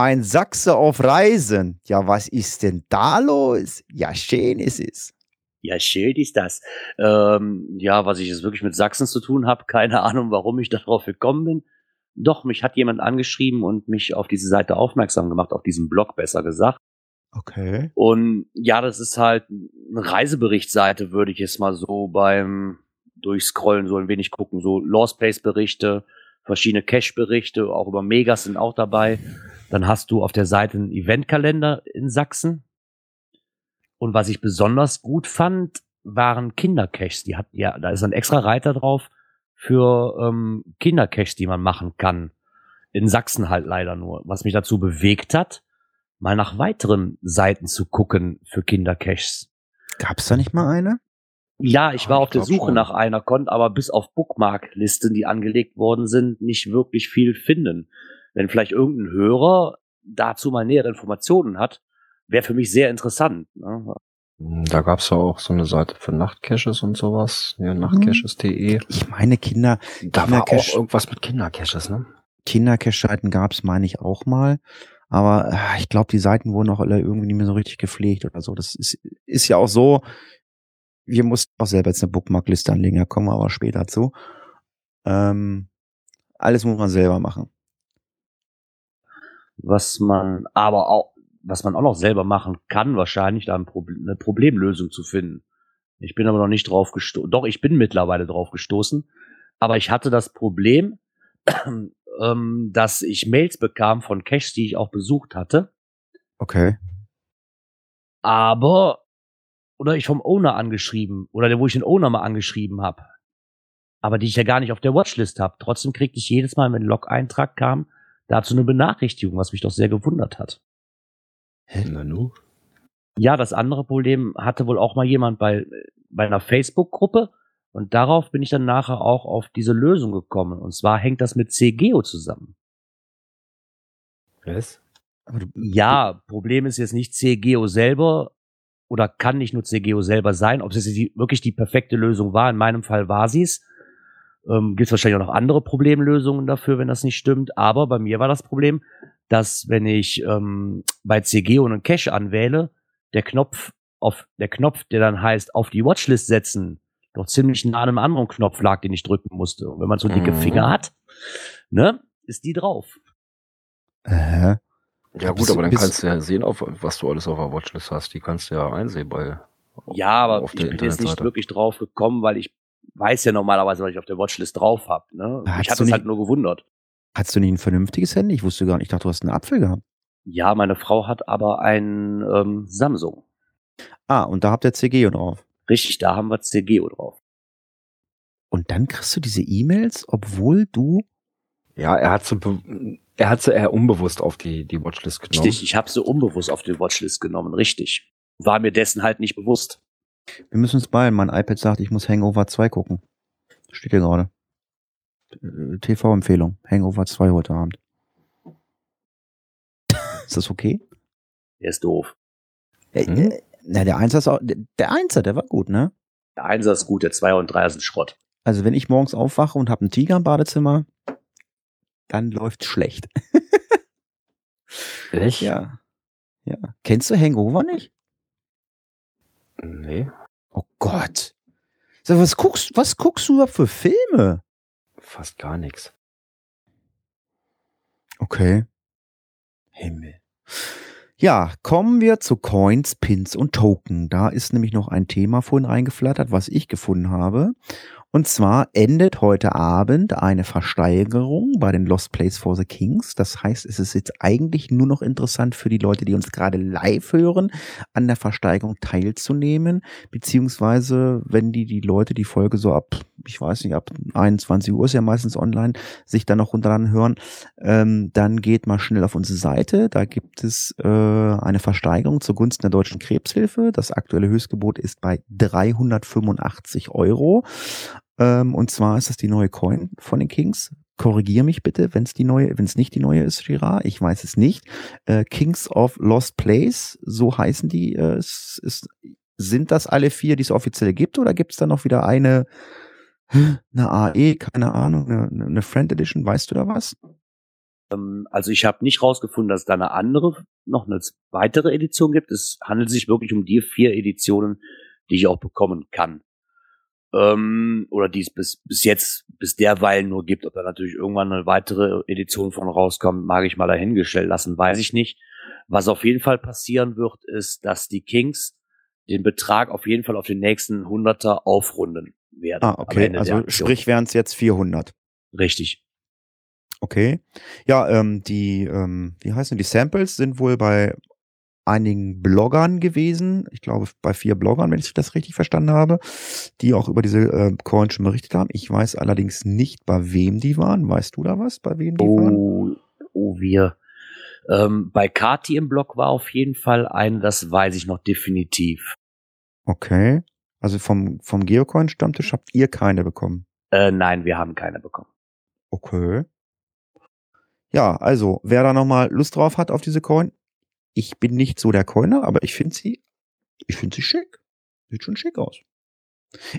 Ein Sachse auf Reisen. Ja, was ist denn da los? Ja, schön ist es. Ja, Schild ist das. Ähm, ja, was ich jetzt wirklich mit Sachsen zu tun habe, keine Ahnung, warum ich darauf gekommen bin. Doch, mich hat jemand angeschrieben und mich auf diese Seite aufmerksam gemacht, auf diesen Blog besser gesagt. Okay. Und ja, das ist halt eine Reiseberichtsseite, würde ich jetzt mal so beim Durchscrollen so ein wenig gucken. So Lost Place Berichte, verschiedene Cache-Berichte, auch über Megas sind auch dabei. Dann hast du auf der Seite einen Eventkalender in Sachsen. Und was ich besonders gut fand, waren Kindercaches. Die hatten ja, da ist ein extra Reiter drauf für ähm, Kindercaches, die man machen kann. In Sachsen halt leider nur. Was mich dazu bewegt hat, mal nach weiteren Seiten zu gucken für Kindercaches. Gab's da nicht mal eine? Ja, ich war ich auf der Suche schon. nach einer, konnte aber bis auf Bookmark-Listen, die angelegt worden sind, nicht wirklich viel finden. Wenn vielleicht irgendein Hörer dazu mal nähere Informationen hat, wäre für mich sehr interessant. Ne? Da gab's ja auch so eine Seite für Nachtcaches und sowas. Ja, Mhm. nachtcaches.de. Ich meine, Kinder, Da war auch Kindercache- irgendwas mit Kindercaches, ne? Kindercache-Seiten gab's, meine ich, auch mal. Aber äh, ich glaube, die Seiten wurden auch alle irgendwie nicht mehr so richtig gepflegt oder so. Das ist, ist ja auch so. Wir mussten auch selber jetzt eine Bookmark-Liste anlegen, da kommen wir aber später zu. Ähm, alles muss man selber machen. Was man aber auch, was man auch noch selber machen kann, wahrscheinlich da ein Problem, eine Problemlösung zu finden. Ich bin aber noch nicht drauf gestoßen. Doch, ich bin mittlerweile drauf gestoßen. Aber ich hatte das Problem, ähm, dass ich Mails bekam von Caches, die ich auch besucht hatte. Okay. aber oder ich vom Owner angeschrieben oder wo ich den Owner mal angeschrieben habe, aber die ich ja gar nicht auf der Watchlist habe. Trotzdem kriegte ich jedes Mal, wenn ein Log-Eintrag kam, dazu eine Benachrichtigung, was mich doch sehr gewundert hat. Na nu. Ja, das andere Problem hatte wohl auch mal jemand bei bei einer Facebook-Gruppe und darauf bin ich dann nachher auch auf diese Lösung gekommen. Und zwar hängt das mit CGO zusammen. Was? Ja, Problem ist jetzt nicht CGO selber oder kann nicht nur CGO selber sein. Ob es die, wirklich die perfekte Lösung war, in meinem Fall war sie es. Ähm, Gibt es wahrscheinlich auch noch andere Problemlösungen dafür, wenn das nicht stimmt. Aber bei mir war das Problem, dass wenn ich ähm, bei CGO einen Cache anwähle, der Knopf auf der Knopf, der dann heißt auf die Watchlist setzen, doch ziemlich nah an einem anderen Knopf lag, den ich drücken musste. Und wenn man so dicke Mhm. Finger hat, ne, ist die drauf. äh, Ja gut, du- aber dann kannst du ja sehen, auf, was du alles auf der Watchlist hast. Die kannst du ja einsehen bei Ja, aber auf ich bin jetzt nicht wirklich drauf gekommen, weil ich weiß ja normalerweise, was ich auf der Watchlist drauf habe. Ne? Hast Ich hatte es halt nur gewundert. Hattest du nicht ein vernünftiges Handy? Ich wusste gar nicht. Ich dachte, du hast einen Apfel gehabt. Ja, meine Frau hat aber ein ähm, Samsung. Ah, und da habt ihr CGO drauf. Richtig, da haben wir CGO drauf. Und dann kriegst du diese E-Mails, obwohl du. Ja, er hat be- er hat sie eher unbewusst auf die, die Watchlist genommen. Richtig, ich habe sie unbewusst auf die Watchlist genommen. Richtig. War mir dessen halt nicht bewusst. Wir müssen uns beeilen. Mein iPad sagt, ich muss Hangover 2 gucken. Steht hier gerade. Äh, TV-Empfehlung. Hangover 2 heute Abend. Ist das okay? Der ist doof. Äh, Mhm. äh, na, der Einser ist auch, der, der Einser, der war gut, ne? Der Einser ist gut, der Zweier und Dreier sind Schrott. Also wenn ich morgens aufwache und habe einen Tiger im Badezimmer, dann läuft's schlecht. Echt? ja. Ja. Kennst du Hangover nicht? Nee, Oh Gott. So, was guckst, was guckst du überhaupt für Filme? fast gar nichts. Okay. Himmel. Ja, kommen wir zu Coins, Pins und Token. Da ist nämlich noch ein Thema vorhin reingeflattert, was ich gefunden habe. Und zwar endet heute Abend eine Versteigerung bei den Lost Place for the Kings. Das heißt, es ist jetzt eigentlich nur noch interessant für die Leute, die uns gerade live hören, an der Versteigerung teilzunehmen. Beziehungsweise, wenn die, die Leute die Folge so ab, ich weiß nicht, ab 21 Uhr ist ja meistens online, sich dann noch runterladen hören, ähm, dann geht mal schnell auf unsere Seite. Da gibt es äh, eine Versteigerung zugunsten der Deutschen Krebshilfe. Das aktuelle Höchstgebot ist bei 385 Euro. Ähm, und zwar ist das die neue Coin von den Kings. Korrigier mich bitte, wenn es die neue, wenn es nicht die neue ist, Girard. Ich weiß es nicht. Äh, Kings of Lost Place, so heißen die. Äh, es, es, sind das alle vier, die es offiziell gibt, oder gibt es da noch wieder eine, eine AE, keine Ahnung, eine, eine Friend Edition? Weißt du da was? Ähm, also ich habe nicht rausgefunden, dass es da eine andere, noch eine weitere Edition gibt. Es handelt sich wirklich um die vier Editionen, die ich auch bekommen kann. Ähm, oder die es bis, bis jetzt, bis derweil nur gibt. Ob da natürlich irgendwann eine weitere Edition von rauskommt, mag ich mal dahingestellt lassen, weiß ich nicht. Was auf jeden Fall passieren wird, ist, dass die Kings den Betrag auf jeden Fall auf den nächsten Hunderter aufrunden werden. Ah, okay. Also sprich wären es jetzt 400. Richtig. Okay. Ja, ähm, die, ähm, wie heißen die Samples sind wohl bei einigen Bloggern gewesen. Ich glaube, bei vier Bloggern, wenn ich das richtig verstanden habe, die auch über diese äh, Coin schon berichtet haben. Ich weiß allerdings nicht, bei wem die waren. Weißt du da was, bei wem die waren? Oh, oh wir. Ähm, bei Kati im Blog war auf jeden Fall eine, das weiß ich noch definitiv. Okay. Also vom, vom Geocoin-Stammtisch habt ihr keine bekommen. Äh, nein, wir haben keine bekommen. Okay. Ja, also, wer da nochmal Lust drauf hat auf diese Coin, ich bin nicht so der Coiner, aber ich finde sie, ich finde sie schick. Sieht schon schick aus.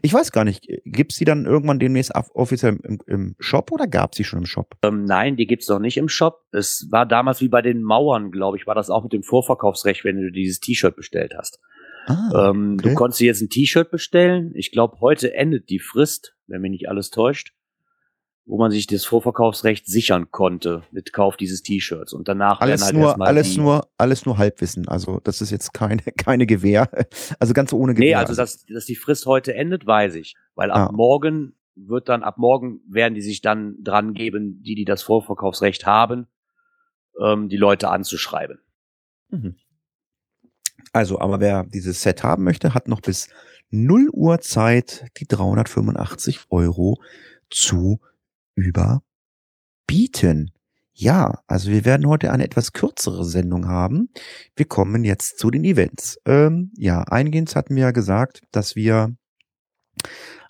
Ich weiß gar nicht, gibt's die dann irgendwann demnächst offiziell im, im Shop oder gab's sie schon im Shop? Ähm, nein, die gibt's noch nicht im Shop. Es war damals wie bei den Mauern, glaube ich, war das auch mit dem Vorverkaufsrecht, wenn du dieses T-Shirt bestellt hast. Ah, ähm, okay. Du konntest dir jetzt ein T-Shirt bestellen. Ich glaube, heute endet die Frist, wenn mich nicht alles täuscht, wo man sich das Vorverkaufsrecht sichern konnte mit Kauf dieses T-Shirts. Und danach alles halt nur, alles nur, alles nur Halbwissen. Also, das ist jetzt keine, keine Gewähr. Also ganz ohne Gewähr. Nee, also dass, dass die Frist heute endet, weiß ich. Weil ab Ah. morgen wird dann, ab morgen werden die sich dann dran geben, die, die das Vorverkaufsrecht haben, ähm, die Leute anzuschreiben. Mhm. Also, aber wer dieses Set haben möchte, hat noch bis 0 Uhr Zeit, die 385 Euro zu überbieten. Ja, also wir werden heute eine etwas kürzere Sendung haben. Wir kommen jetzt zu den Events. Ähm, ja, eingehend hatten wir ja gesagt, dass wir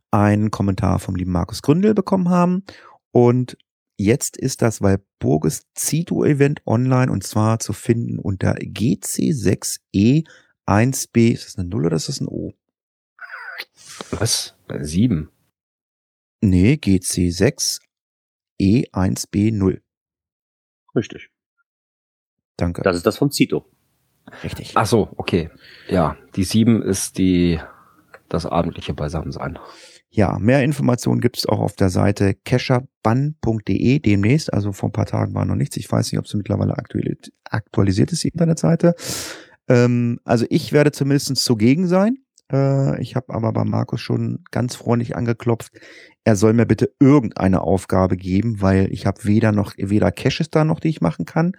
einen Kommentar vom lieben Markus Gründel bekommen haben. Und jetzt ist das Walpurgis Zito-Event online und zwar zu finden unter GC6E1B. Ist das eine Null oder ist das ein O? Was? Bei sieben. Nee, GC6E1B0. Richtig. Danke. Das ist das von Zito. Richtig. Ach so, okay. Ja, die sieben ist die, das abendliche Beisammensein. Ja, mehr Informationen gibt's auch auf der Seite kescherbann.de demnächst. Also vor ein paar Tagen war noch nichts. Ich weiß nicht, ob sie mittlerweile aktualisiert ist, die Internetseite. Ähm, also ich werde zumindest zugegen sein. Äh, ich habe aber bei Markus schon ganz freundlich angeklopft. Er soll mir bitte irgendeine Aufgabe geben, weil ich habe weder noch, weder Caches da noch, die ich machen kann,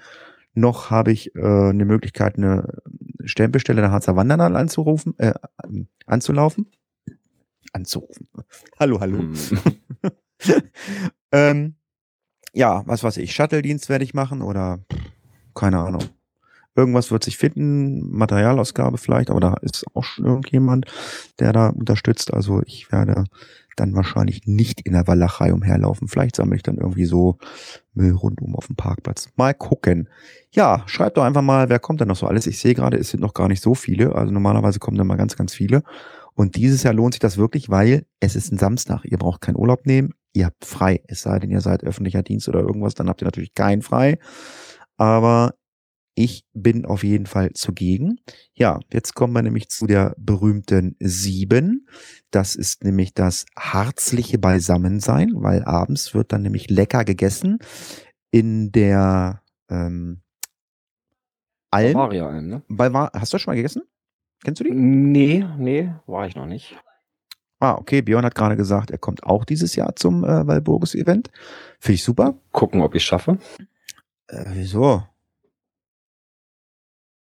noch habe ich äh, eine Möglichkeit, eine Stempelstelle der Harzer Wandernal anzurufen, äh, anzulaufen. Anzurufen. Hallo, hallo. Hm. ähm, ja, was weiß ich, Shuttle-Dienst werde ich machen oder keine Ahnung. Irgendwas wird sich finden, Materialausgabe vielleicht, aber da ist auch schon irgendjemand, der da unterstützt. Also ich werde dann wahrscheinlich nicht in der Walachei umherlaufen. Vielleicht sammle ich dann irgendwie so Müll rundum auf dem Parkplatz. Mal gucken. Ja, schreibt doch einfach mal, wer kommt denn noch so alles. Ich sehe gerade, es sind noch gar nicht so viele. Also normalerweise kommen da mal ganz, ganz viele. Und dieses Jahr lohnt sich das wirklich, weil es ist ein Samstag. Ihr braucht keinen Urlaub nehmen. Ihr habt frei. Es sei denn, ihr seid öffentlicher Dienst oder irgendwas, dann habt ihr natürlich keinen frei. Aber ich bin auf jeden Fall zugegen. Ja, jetzt kommen wir nämlich zu der berühmten sieben. Das ist nämlich das herzliche Beisammensein, weil abends wird dann nämlich lecker gegessen in der ähm, Alm. Bavaria ein, ne? Bei, hast du schon mal gegessen? Kennst du die? Nee, nee, war ich noch nicht. Ah, okay. Björn hat gerade gesagt, er kommt auch dieses Jahr zum äh, Walburgis-Event. Finde ich super. Gucken, ob ich schaffe. Äh, wieso?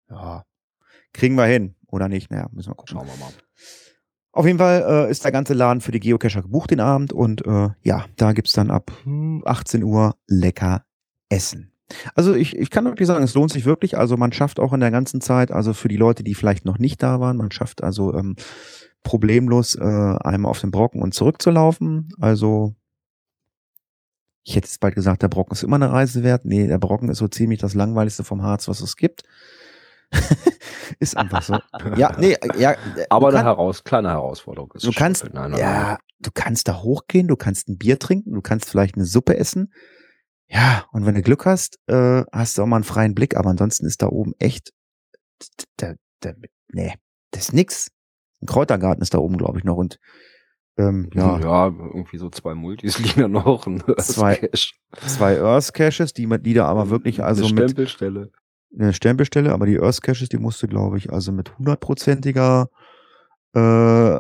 Ja. Kriegen wir hin. Oder nicht? Naja, müssen wir gucken. Schauen wir mal. Auf jeden Fall äh, ist der ganze Laden für die Geocacher gebucht den Abend und äh, ja, da gibt's dann ab hm, 18 Uhr lecker Essen. Also ich, ich kann wirklich sagen, es lohnt sich wirklich. Also man schafft auch in der ganzen Zeit, also für die Leute, die vielleicht noch nicht da waren, man schafft also ähm, problemlos äh, einmal auf den Brocken und zurückzulaufen. Also ich hätte jetzt bald gesagt, der Brocken ist immer eine Reise wert. Nee, der Brocken ist so ziemlich das langweiligste vom Harz, was es gibt. ist einfach so. Ja, nee, ja. äh, Aber eine kann- heraus, kleine Herausforderung ist Du kannst, ja, du kannst da hochgehen, du kannst ein Bier trinken, du kannst vielleicht eine Suppe essen. Ja, und wenn du Glück hast, äh, hast du auch mal einen freien Blick, aber ansonsten ist da oben echt, da, da, nee, das ist nix. Ein Kräutergarten ist da oben, glaube ich, noch und ähm, Ja. ja, irgendwie so zwei Multis liegen ja noch. Zwei- zwei Earth Caches, die, die da aber wirklich also mit Stempelstelle. Eine Stempelstelle, aber die Earth Caches, die musst du, glaube ich, also mit hundertprozentiger äh,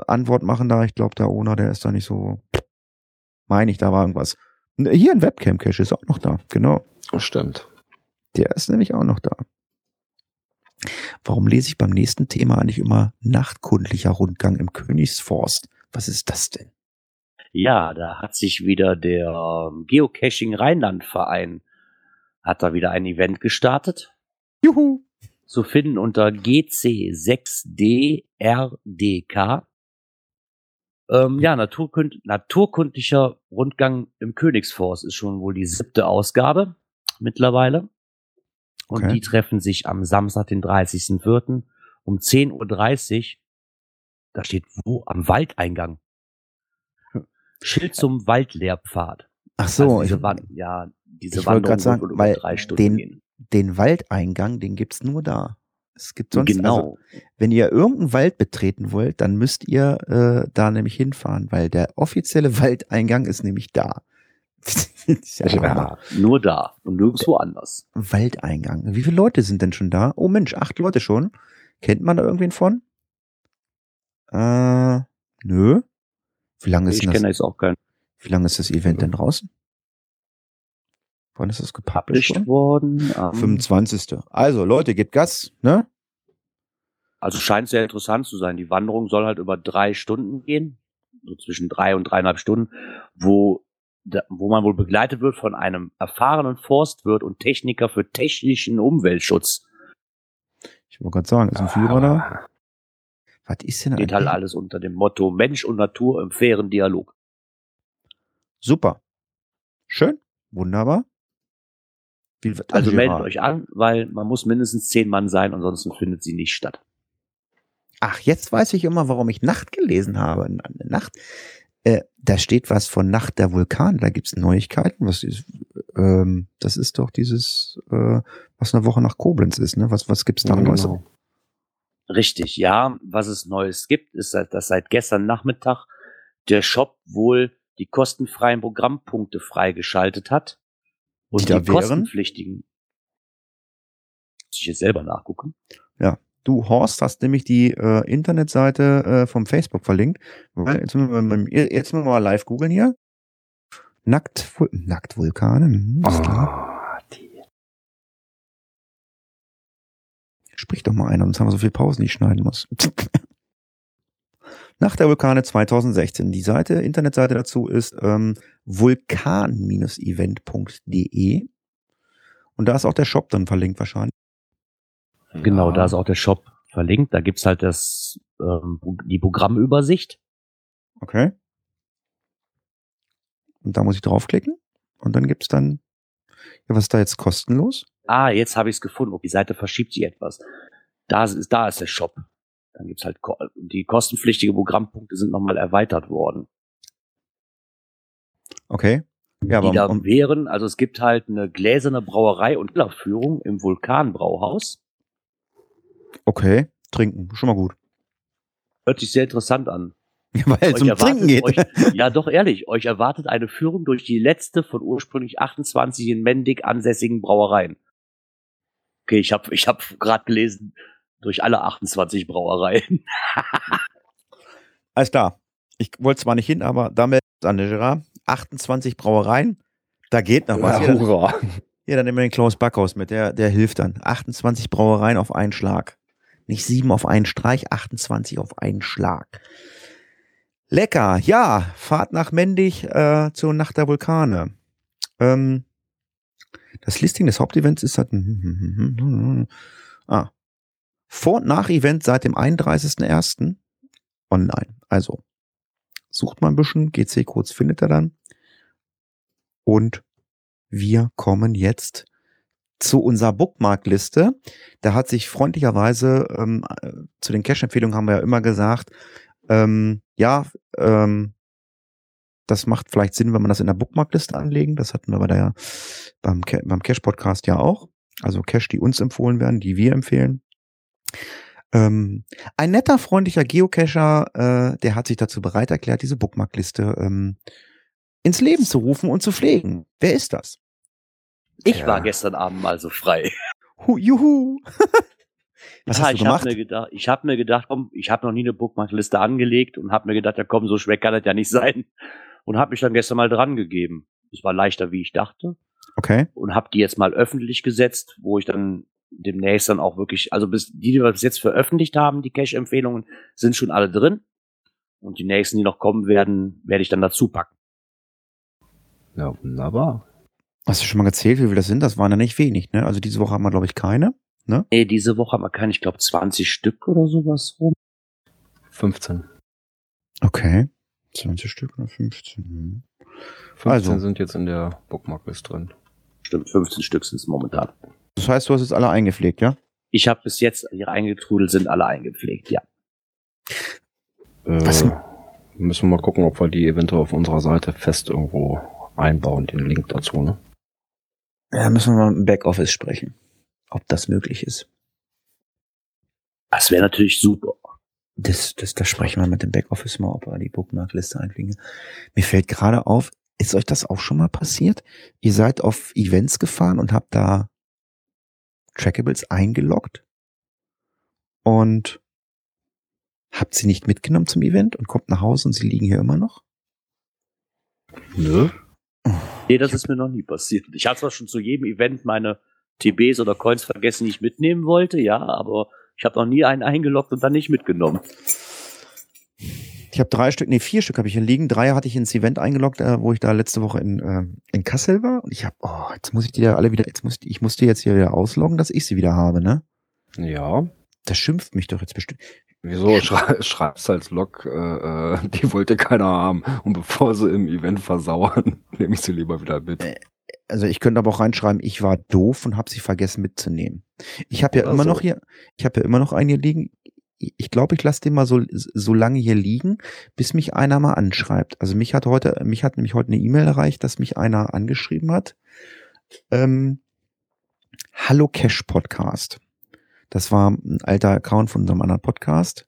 Antwort machen da. Ich glaube, der Owner, der ist da nicht so, meine ich, da war irgendwas. Hier ein Webcam-Cache ist auch noch da, genau. Oh, stimmt. Der ist nämlich auch noch da. Warum lese ich beim nächsten Thema eigentlich immer nachtkundlicher Rundgang im Königsforst? Was ist das denn? Ja, da hat sich wieder der ähm, Geocaching Rheinland Verein hat da wieder ein Event gestartet. Juhu! Zu finden unter GC6DRDK. Ähm, ja, Naturkund naturkundlicher Rundgang im Königsforst ist schon wohl die siebte Ausgabe mittlerweile. Und Okay. die treffen sich am Samstag, den 30.04. um 10.30 Uhr. Da steht wo? Am Waldeingang. Schild zum Waldlehrpfad. Ach so, also ich, diese Wan ja, diese ich Wanderung sagen, wohl weil drei Stunden den- gehen. Den Waldeingang, den gibt's nur da. Es gibt sonst, also, genau. wenn ihr irgendeinen Wald betreten wollt, dann müsst ihr äh, da nämlich hinfahren, weil der offizielle Waldeingang ist nämlich da. Das ja ja, nur da und nirgendwo anders. Waldeingang. Wie viele Leute sind denn schon da? Oh Mensch, acht Leute schon. Kennt man da irgendwen von? Äh, nö. Wie lange ist, Ich denn kenne das, jetzt auch keinen wie lange ist das Event denn draußen? Wann ist das gepublished published worden? worden. Ähm, 25. Also Leute, gebt Gas, ne? Also scheint sehr interessant zu sein. Die Wanderung soll halt über drei Stunden gehen, so zwischen drei und dreieinhalb Stunden, wo, wo man wohl begleitet wird von einem erfahrenen Forstwirt und Techniker für technischen Umweltschutz. Ich wollte gerade sagen, ist ein Führer da? Aber Was ist denn Geht halt alles unter dem Motto Mensch und Natur im fairen Dialog. Super. Schön. Wunderbar. Wie, Also Gerard. meldet euch an, weil man muss mindestens zehn Mann sein, ansonsten findet sie nicht statt. Ach, jetzt weiß ich immer, warum ich Nacht gelesen habe. Nacht. Äh, da steht was von Nacht der Vulkane. Da gibt's Neuigkeiten. Was ist, ähm, das ist doch dieses, äh, was eine Woche nach Koblenz ist, ne? Was, was gibt's da Neues? genau. Richtig, ja. Was es Neues gibt, ist, dass seit gestern Nachmittag der Shop wohl die kostenfreien Programmpunkte freigeschaltet hat. Und Die die, wären? kostenpflichtigen. Muss ich jetzt selber nachgucken. Du, Horst, hast nämlich die äh, Internetseite äh, vom Facebook verlinkt. Jetzt, müssen wir mal- jetzt müssen wir mal live googeln hier. Nackt, Nacktvulkane. hm, ist klar. Ah, die. Sprich doch mal einer, sonst haben wir so viele Pausen, die ich schneiden muss. Nacht der Vulkane 2016. Die Seite, Internetseite dazu ist ähm, vulkan-event.de. Und da ist auch der Shop dann verlinkt wahrscheinlich. Genau, da ist auch der Shop verlinkt. Da gibt's halt das, ähm, die Programmübersicht. Okay. Und da muss ich draufklicken. Und dann gibt's dann, ja, was ist da jetzt kostenlos? Ah, jetzt habe ich es gefunden. Oh, die Seite verschiebt sich etwas. Da ist, da ist der Shop. Dann gibt's halt ko die kostenpflichtige Programmpunkte sind nochmal erweitert worden. Okay. Ja, die aber da wären, also es gibt halt eine gläserne Brauerei und Kellerführung im Vulkanbrauhaus. okay, trinken, schon mal gut. Hört sich sehr interessant an. Weil es um Trinken geht. Euch, ja, doch ehrlich, euch erwartet eine Führung durch die letzte von ursprünglich 28 in Mendig ansässigen Brauereien. Okay, ich habe ich hab gerade gelesen, durch alle 28 Brauereien. Alles klar. Ich wollte zwar nicht hin, aber damit an der Gerard, 28 Brauereien, da geht noch was. Ja, hurra. hier, dann nehmen wir den Klaus Backhaus mit, der, der hilft dann. 28 Brauereien auf einen Schlag. Nicht sieben auf einen Streich, 28 auf einen Schlag. Lecker, ja, Fahrt nach Mendig äh, zur Nacht der Vulkane. Ähm, das Listing des Hauptevents ist halt, ah, Vor- und Nach-Event seit dem 31.01. online. Also, sucht mal ein bisschen, GC-Codes findet er dann. Und wir kommen jetzt zu unserer Bookmark-Liste. Da hat sich freundlicherweise ähm, äh, zu den Cash-Empfehlungen haben wir ja immer gesagt, ähm, ja, ähm, das macht vielleicht Sinn, wenn man das in der Bookmark-Liste anlegen. Das hatten wir bei der, beim, beim Cash-Podcast ja auch. Also Cash, die uns empfohlen werden, die wir empfehlen. Ähm, ein netter, freundlicher Geocacher, äh, der hat sich dazu bereit erklärt, diese Bookmark-Liste ähm, ins Leben zu rufen und zu pflegen. Wer ist das? Ich Ja. war gestern Abend mal so frei. Hu, juhu! Was ja, hast du ich gemacht? Hab mir gedacht, ich habe mir gedacht, komm, ich habe noch nie eine Bookmarkliste angelegt und habe mir gedacht, ja komm, so schwer kann das ja nicht sein. Und habe mich dann gestern mal dran gegeben. Es war leichter, wie ich dachte. Okay. Und habe die jetzt mal öffentlich gesetzt, wo ich dann demnächst dann auch wirklich, also bis die, die wir bis jetzt veröffentlicht haben, die Cache-Empfehlungen, sind schon alle drin. Und die nächsten, die noch kommen werden, werde ich dann dazu packen. Ja, wunderbar. Hast du schon mal gezählt, wie viel das sind? Das waren ja nicht wenig, ne? Also diese Woche haben wir, glaube ich, keine. Nee, diese Woche haben wir keine, ich glaube, 20 Stück oder sowas rum. 15. Okay. 20 Stück oder 15? Hm. 15 Also. sind jetzt in der Bookmarklist drin. Stimmt, 15 Stück sind es momentan. Das heißt, du hast jetzt alle eingepflegt, ja? Ich habe bis jetzt, ihre eingetrudelt sind alle eingepflegt, ja. Was- Äh, müssen wir mal gucken, ob wir die eventuell auf unserer Seite fest irgendwo einbauen, den Link dazu, ne? Ja, müssen wir mal im Backoffice sprechen. Ob das möglich ist. Das wäre natürlich super. Das, das, das sprechen wir mit dem Backoffice mal, ob wir die Bookmarkliste einfliegen. Mir fällt gerade auf, ist euch das auch schon mal passiert? Ihr seid auf Events gefahren und habt da Trackables eingeloggt und habt sie nicht mitgenommen zum Event und kommt nach Hause und sie liegen hier immer noch? Nö. Nee, das ist mir noch nie passiert. Ich habe zwar schon zu jedem Event meine TBs oder Coins vergessen, die ich mitnehmen wollte, ja, aber ich habe noch nie einen eingeloggt und dann nicht mitgenommen. Ich habe drei Stück, nee, vier Stück habe ich hier liegen. Drei hatte ich ins Event eingeloggt, äh, wo ich da letzte Woche in, äh, in Kassel war. Und ich habe, oh, jetzt muss ich die da alle wieder, jetzt muss ich, ich musste jetzt hier wieder ausloggen, dass ich sie wieder habe, ne? Ja. Das schimpft mich doch jetzt bestimmt. Wieso schrei schreibst als Log, äh, äh, die wollte keiner haben. Und bevor sie im Event versauern, nehme ich sie lieber wieder mit. Äh, Also ich könnte aber auch reinschreiben, ich war doof und habe sie vergessen mitzunehmen. Ich habe ja immer so. noch hier, ich habe ja immer noch einen hier liegen. Ich glaube, ich lasse den mal so, so lange hier liegen, bis mich einer mal anschreibt. Also mich hat heute, mich hat nämlich heute eine E-Mail erreicht, dass mich einer angeschrieben hat. Ähm, Hallo Cash Podcast. Das war ein alter Account von unserem anderen Podcast.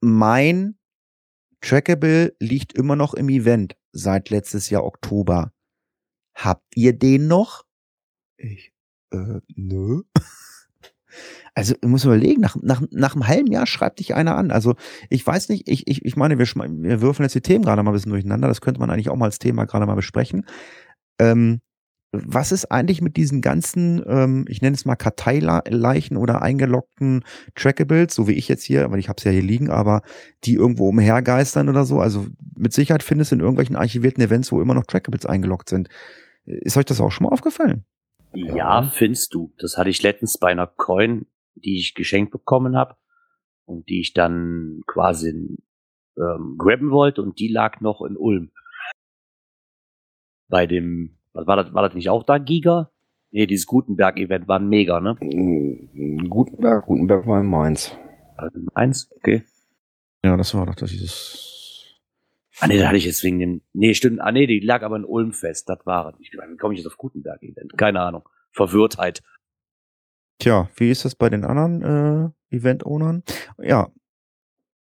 Mein Trackable liegt immer noch im Event seit letztes Jahr Oktober. Habt ihr den noch? Ich, äh, nö. Also, ich muss überlegen, nach, nach, nach einem halben Jahr schreibt dich einer an. Also, ich weiß nicht, ich, ich, ich meine, wir, wir würfeln jetzt die Themen gerade mal ein bisschen durcheinander. Das könnte man eigentlich auch mal als Thema gerade mal besprechen. Ähm, was ist eigentlich mit diesen ganzen, ähm, ich nenne es mal Karteileichen oder eingeloggten Trackables, so wie ich jetzt hier, weil ich habe es ja hier liegen, aber die irgendwo umhergeistern oder so. Also mit Sicherheit findest du in irgendwelchen archivierten Events, wo immer noch Trackables eingeloggt sind. Ist euch das auch schon mal aufgefallen? Ja. findest du. Das hatte ich letztens bei einer Coin, die ich geschenkt bekommen habe und die ich dann quasi ähm, grabben wollte und die lag noch in Ulm. Bei dem, was war das, war das nicht auch da, Giga? Nee, dieses Gutenberg-Event war ein mega, ne? Mm, Gutenberg, Gutenberg war in Mainz. Eins, okay. Ja, das war doch das dieses. Ah nee, da hatte ich jetzt wegen dem. Nee, stimmt. Ah nee, die lag aber in Ulm fest. Das war es. Ich- Wie komme ich jetzt auf Gutenberg Event? Keine Ahnung. Verwirrtheit. Tja, wie ist das bei den anderen äh, Event-Ownern? Ja,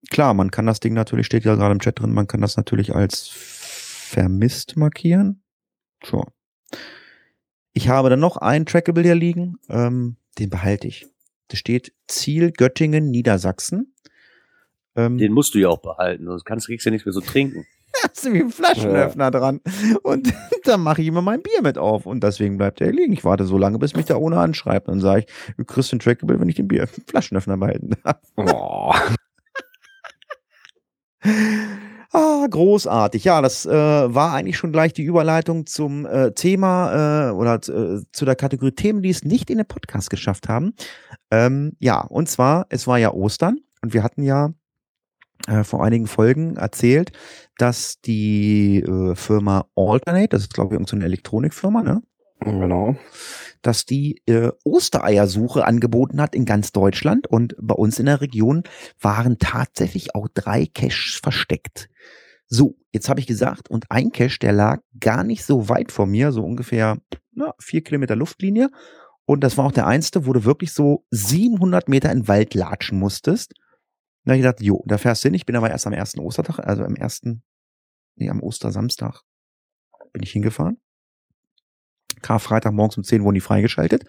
klar, man kann das Ding natürlich, steht ja gerade im Chat drin, man kann das natürlich als vermisst markieren. Sure. Ich habe dann noch einen Trackable hier liegen, ähm, den behalte ich. Da steht Ziel Göttingen, Niedersachsen. Ähm, Den musst du ja auch behalten, sonst kannst, kriegst du ja nichts mehr so trinken. hast du wie ein Flaschenöffner dran. Und dann mache ich immer mein Bier mit auf. Und deswegen bleibt er liegen. Ich warte so lange, bis mich der ohne anschreibt. Dann sage ich, du kriegst den Trackable, wenn ich den Bier Flaschenöffner behalten darf. Oh. Ah, großartig. Ja, das äh, war eigentlich schon gleich die Überleitung zum äh, Thema äh, oder äh, zu der Kategorie Themen, die es nicht in den Podcast geschafft haben. Ähm, ja, und zwar, es war ja Ostern und wir hatten ja äh, vor einigen Folgen erzählt, dass die äh, Firma Alternate, das ist glaube ich irgendeine Elektronikfirma, ne? Genau. dass die äh, Ostereiersuche angeboten hat in ganz Deutschland und bei uns in der Region waren tatsächlich auch drei Caches versteckt. So, jetzt habe ich gesagt, und ein Cache, der lag gar nicht so weit von mir, so ungefähr na, vier Kilometer Luftlinie. Und das war auch der einste, wo du wirklich so 700 Meter in den Wald latschen musstest. Hab ich gedacht, jo, da fährst du hin. Ich bin aber erst am ersten Ostertag, also am ersten, nee, am Ostersamstag bin ich hingefahren. Karfreitag morgens um 10 wurden die freigeschaltet.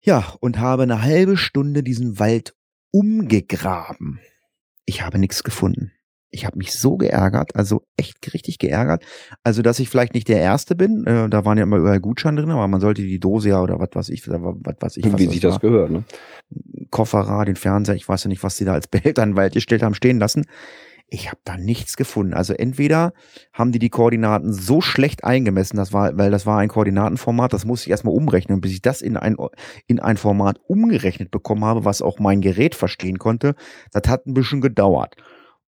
Ja, und habe eine halbe Stunde diesen Wald umgegraben. Ich habe nichts gefunden. Ich habe mich so geärgert, also echt richtig geärgert. Also, dass ich vielleicht nicht der Erste bin, äh, da waren ja immer überall Gutscheine drin, aber man sollte die Dose ja oder was weiß ich, was weiß ich, was Wie sich das war. gehört, ne? Kofferrad, den Fernseher, ich weiß ja nicht, was sie da als Behälter in den Wald gestellt haben, stehen lassen. Ich habe da nichts gefunden. Also entweder haben die die Koordinaten so schlecht eingemessen, das war, weil das war ein Koordinatenformat, das musste ich erstmal umrechnen. Und bis ich das in ein, in ein Format umgerechnet bekommen habe, was auch mein Gerät verstehen konnte, das hat ein bisschen gedauert.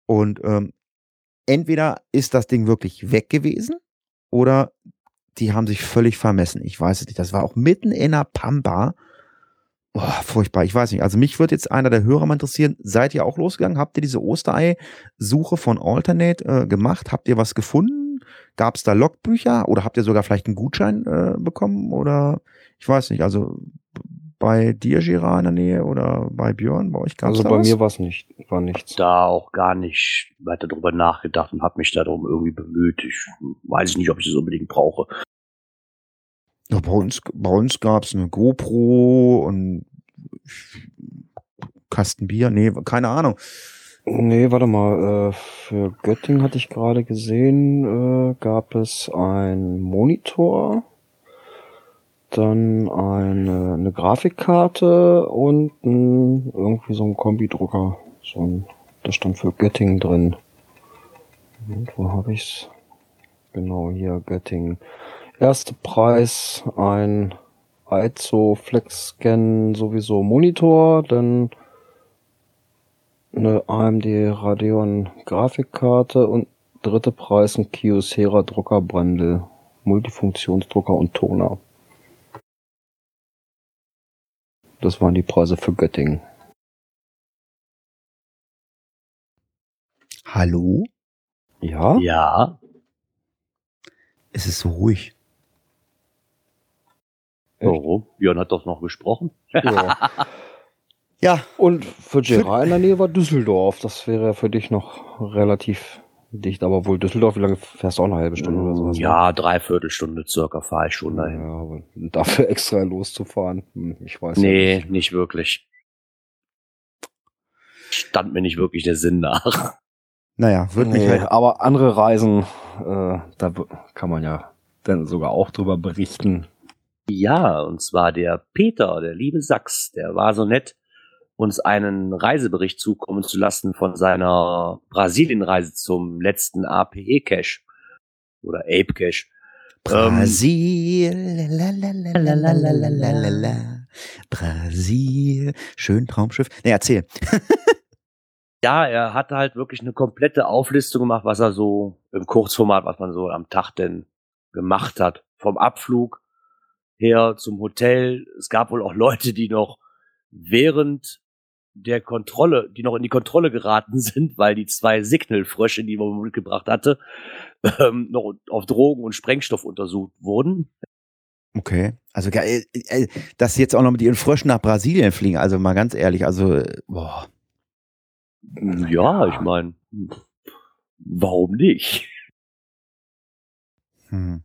Und ähm, entweder ist das Ding wirklich weg gewesen oder die haben sich völlig vermessen. Ich weiß es nicht. Das war auch mitten in der Pampa. Boah, furchtbar. Ich weiß nicht. Also mich würde jetzt einer der Hörer mal interessieren. Seid ihr auch losgegangen? Habt ihr diese Osterei-Suche von Alternate äh, gemacht? Habt ihr was gefunden? Gab es da Logbücher? Oder habt ihr sogar vielleicht einen Gutschein äh, bekommen? Oder ich weiß nicht. Also bei dir, Gira, in der Nähe oder bei Björn, bei euch gab es Also da bei was? mir war's nicht, war nichts. Da auch gar nicht weiter drüber nachgedacht und habe mich darum irgendwie bemüht. Ich weiß ich nicht, ob ich das unbedingt brauche. Ja, bei uns, bei uns gab es eine GoPro und Kasten Bier. Nee, keine Ahnung. Nee, warte mal, äh, für Göttingen hatte ich gerade gesehen, äh, gab es ein Monitor, dann eine, eine Grafikkarte und ein, irgendwie so ein Kombidrucker. So ein, das stand für Göttingen drin. Und wo habe ich's? Genau, hier Göttingen. Erster Preis ein Aizo FlexScan sowieso Monitor, dann eine AMD Radeon Grafikkarte und dritte Preis ein Kyocera Druckerbundle, Multifunktionsdrucker und Toner. Das waren die Preise für Göttingen. Hallo? Ja? Ja, Es ist so ruhig. warum? Björn hat doch noch gesprochen. ja. Ja, Und für Gerard in der Nähe war Düsseldorf. Das wäre ja für dich noch relativ dicht. Aber wohl Düsseldorf, wie lange fährst du auch eine halbe Stunde oder sowas? ne? Ja, dreiviertel Stunde circa fahre ich schon Ja, dahin. aber dafür extra loszufahren, hm, ich weiß Nee, ja nicht. nicht wirklich. Stand mir nicht wirklich der Sinn nach. naja, wird mich Nee, halt. aber andere Reisen, äh, da kann man ja dann sogar auch drüber berichten. Ja, und zwar der Peter, der liebe Sachs, der war so nett, uns einen Reisebericht zukommen zu lassen von seiner Brasilienreise zum letzten APE-Cache oder Ape-Cache. Ähm, Brasil, ähm, Brasil, schön Traumschiff. Ne, erzähl. ja, er hat halt wirklich eine komplette Auflistung gemacht, was er so im Kurzformat, was man so am Tag denn gemacht hat. Vom Abflug her zum Hotel. Es gab wohl auch Leute, die noch während der Kontrolle, die noch in die Kontrolle geraten sind, weil die zwei Signal-Frösche, die man mitgebracht hatte, ähm, noch auf Drogen und Sprengstoff untersucht wurden. Okay. Also äh, äh, dass sie jetzt auch noch mit ihren Fröschen nach Brasilien fliegen, also mal ganz ehrlich, also boah. Ja, ich meine, warum nicht? Hm.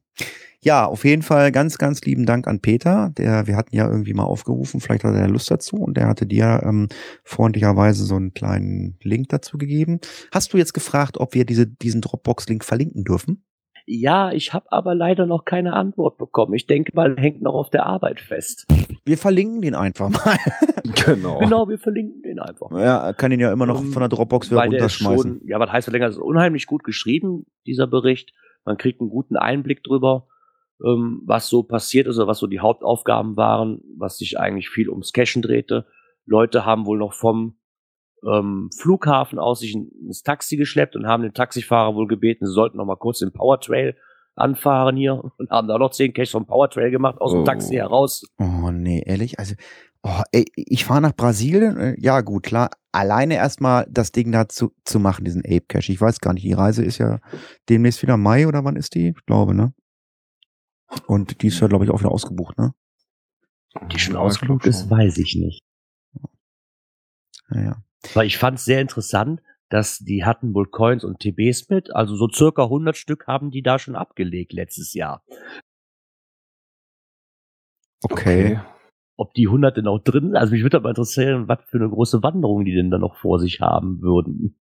Ja, auf jeden Fall ganz, ganz lieben Dank an Peter. Der, wir hatten ja irgendwie mal aufgerufen, vielleicht hat er Lust dazu und der hatte dir ähm, freundlicherweise so einen kleinen Link dazu gegeben. Hast du jetzt gefragt, ob wir diese, diesen Dropbox-Link verlinken dürfen? Ja, ich habe aber leider noch keine Antwort bekommen. Ich denke mal, hängt noch auf der Arbeit fest. Wir verlinken den einfach mal. Genau. Genau, wir verlinken den einfach. Ja, kann ihn ja immer noch von der Dropbox wieder runterschmeißen. schon, ja, was heißt länger? Es ist unheimlich gut geschrieben, dieser Bericht. Man kriegt einen guten Einblick drüber, ähm, was so passiert ist oder was so die Hauptaufgaben waren, was sich eigentlich viel ums Cashen drehte. Leute haben wohl noch vom ähm, Flughafen aus sich ins Taxi geschleppt und haben den Taxifahrer wohl gebeten, sie sollten noch mal kurz den Powertrail anfahren hier und haben da noch zehn Cash vom Powertrail gemacht, aus dem Oh. Taxi heraus. Oh nee, ehrlich? Also, oh, ey, ich fahre nach Brasilien. äh, Ja, gut, klar. Alleine erstmal das Ding da zu, zu machen, diesen Ape Cache. Ich weiß gar nicht, die Reise ist ja demnächst wieder Mai oder wann ist die? Ich glaube, ne? Und die ist ja, glaube ich, auch wieder ausgebucht, ne? Die schon ausgebucht ist, weiß ich nicht. Naja. Weil ich fand es sehr interessant, dass die hatten wohl Coins und TBs mit, also so circa 100 Stück haben die da schon abgelegt letztes Jahr. Okay. Ob die 100 denn auch drin sind, also mich würde aber interessieren, was für eine große Wanderung die denn da noch vor sich haben würden.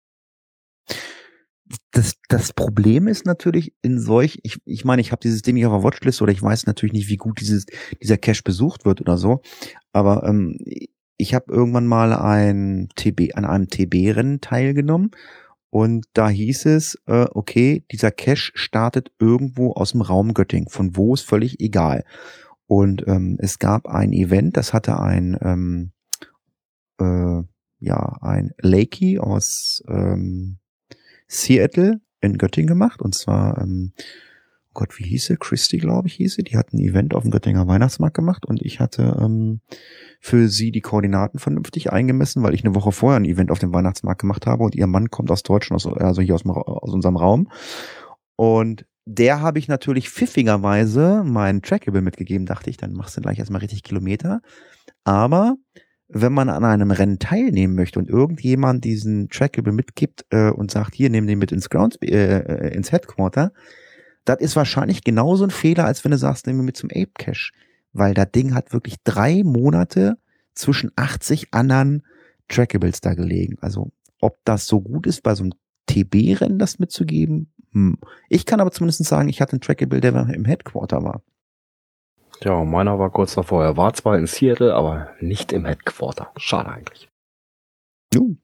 Das, das Problem ist natürlich in solch, ich, ich meine, ich habe dieses Ding nicht auf der Watchlist oder ich weiß natürlich nicht, wie gut dieses, dieser Cache besucht wird oder so. Aber ähm, ich habe irgendwann mal ein TB, an einem TB-Rennen teilgenommen und da hieß es, äh, okay, dieser Cache startet irgendwo aus dem Raum Göttingen. Von wo ist völlig egal. Und ähm, es gab ein Event, das hatte ein ähm, äh, ja ein Lakey aus ähm, Seattle in Göttingen gemacht. Und zwar, ähm, oh Gott, wie hieß sie? Christy, glaube ich, hieß sie. Die hat ein Event auf dem Göttinger Weihnachtsmarkt gemacht und ich hatte ähm, für sie die Koordinaten vernünftig eingemessen, weil ich eine Woche vorher ein Event auf dem Weihnachtsmarkt gemacht habe und ihr Mann kommt aus Deutschland, also hier aus, aus unserem Raum. Und der habe ich natürlich pfiffigerweise meinen Trackable mitgegeben, dachte ich, dann machst du gleich erstmal richtig Kilometer. Aber wenn man an einem Rennen teilnehmen möchte und irgendjemand diesen Trackable mitgibt äh, und sagt, hier, nimm den mit ins Grounds, äh, äh, ins Headquarter, das ist wahrscheinlich genauso ein Fehler, als wenn du sagst, nimm ihn mit zum Ape Cache. Weil das Ding hat wirklich drei Monate zwischen 80 anderen Trackables da gelegen. Also, ob das so gut ist, bei so einem TB-Rennen das mitzugeben, hm. Ich kann aber zumindest sagen, ich hatte einen Trackable, der im Headquarter war. Ja, meiner war kurz davor. Er war zwar in Seattle, aber nicht im Headquarter. Schade eigentlich. Jo,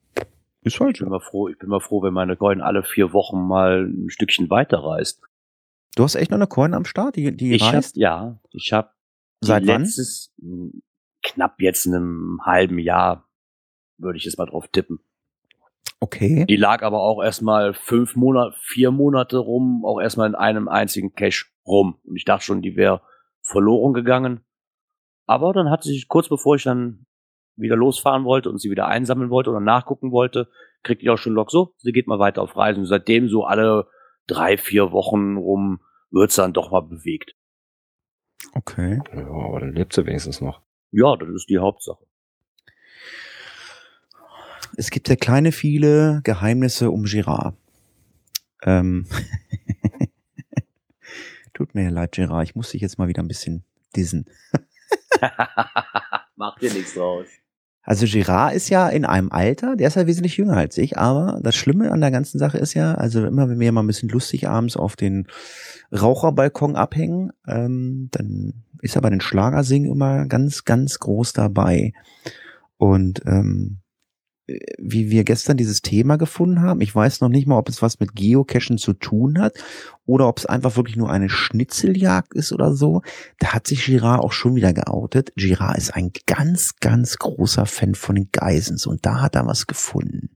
ist halt Ich bin mal froh, ich bin mal froh, wenn meine Coin alle vier Wochen mal ein Stückchen weiterreist. Du hast echt noch eine Coin am Start, die, die Ich hab, reist? ja, ich habe Seit wann? letztes, mh, knapp jetzt in einem halben Jahr, würde ich jetzt mal drauf tippen. Okay. Die lag aber auch erstmal fünf Monate, vier Monate rum, auch erstmal in einem einzigen Cache rum. Und ich dachte schon, die wäre verloren gegangen. Aber dann hat sich kurz bevor ich dann wieder losfahren wollte und sie wieder einsammeln wollte oder nachgucken wollte, kriegte ich auch schon Log so, sie geht mal weiter auf Reisen. Und seitdem so alle drei, vier Wochen rum wird's dann doch mal bewegt. Okay. Ja, aber dann lebt sie wenigstens noch. Ja, das ist die Hauptsache. Es gibt ja kleine viele Geheimnisse um Girard. Ähm. Tut mir leid, Girard. Ich muss dich jetzt mal wieder ein bisschen dissen. Macht dir nichts draus. Also Girard ist ja in einem Alter, der ist ja wesentlich jünger als ich, aber das Schlimme an der ganzen Sache ist ja, also immer wenn wir mal ein bisschen lustig abends auf den Raucherbalkon abhängen, ähm, dann ist er bei den Schlagersingen immer ganz, ganz groß dabei. Und ähm, wie wir gestern dieses Thema gefunden haben, ich weiß noch nicht mal, ob es was mit Geocachen zu tun hat oder ob es einfach wirklich nur eine Schnitzeljagd ist oder so. Da hat sich Girard auch schon wieder geoutet. Girard ist ein ganz, ganz großer Fan von den Geisens und da hat er was gefunden.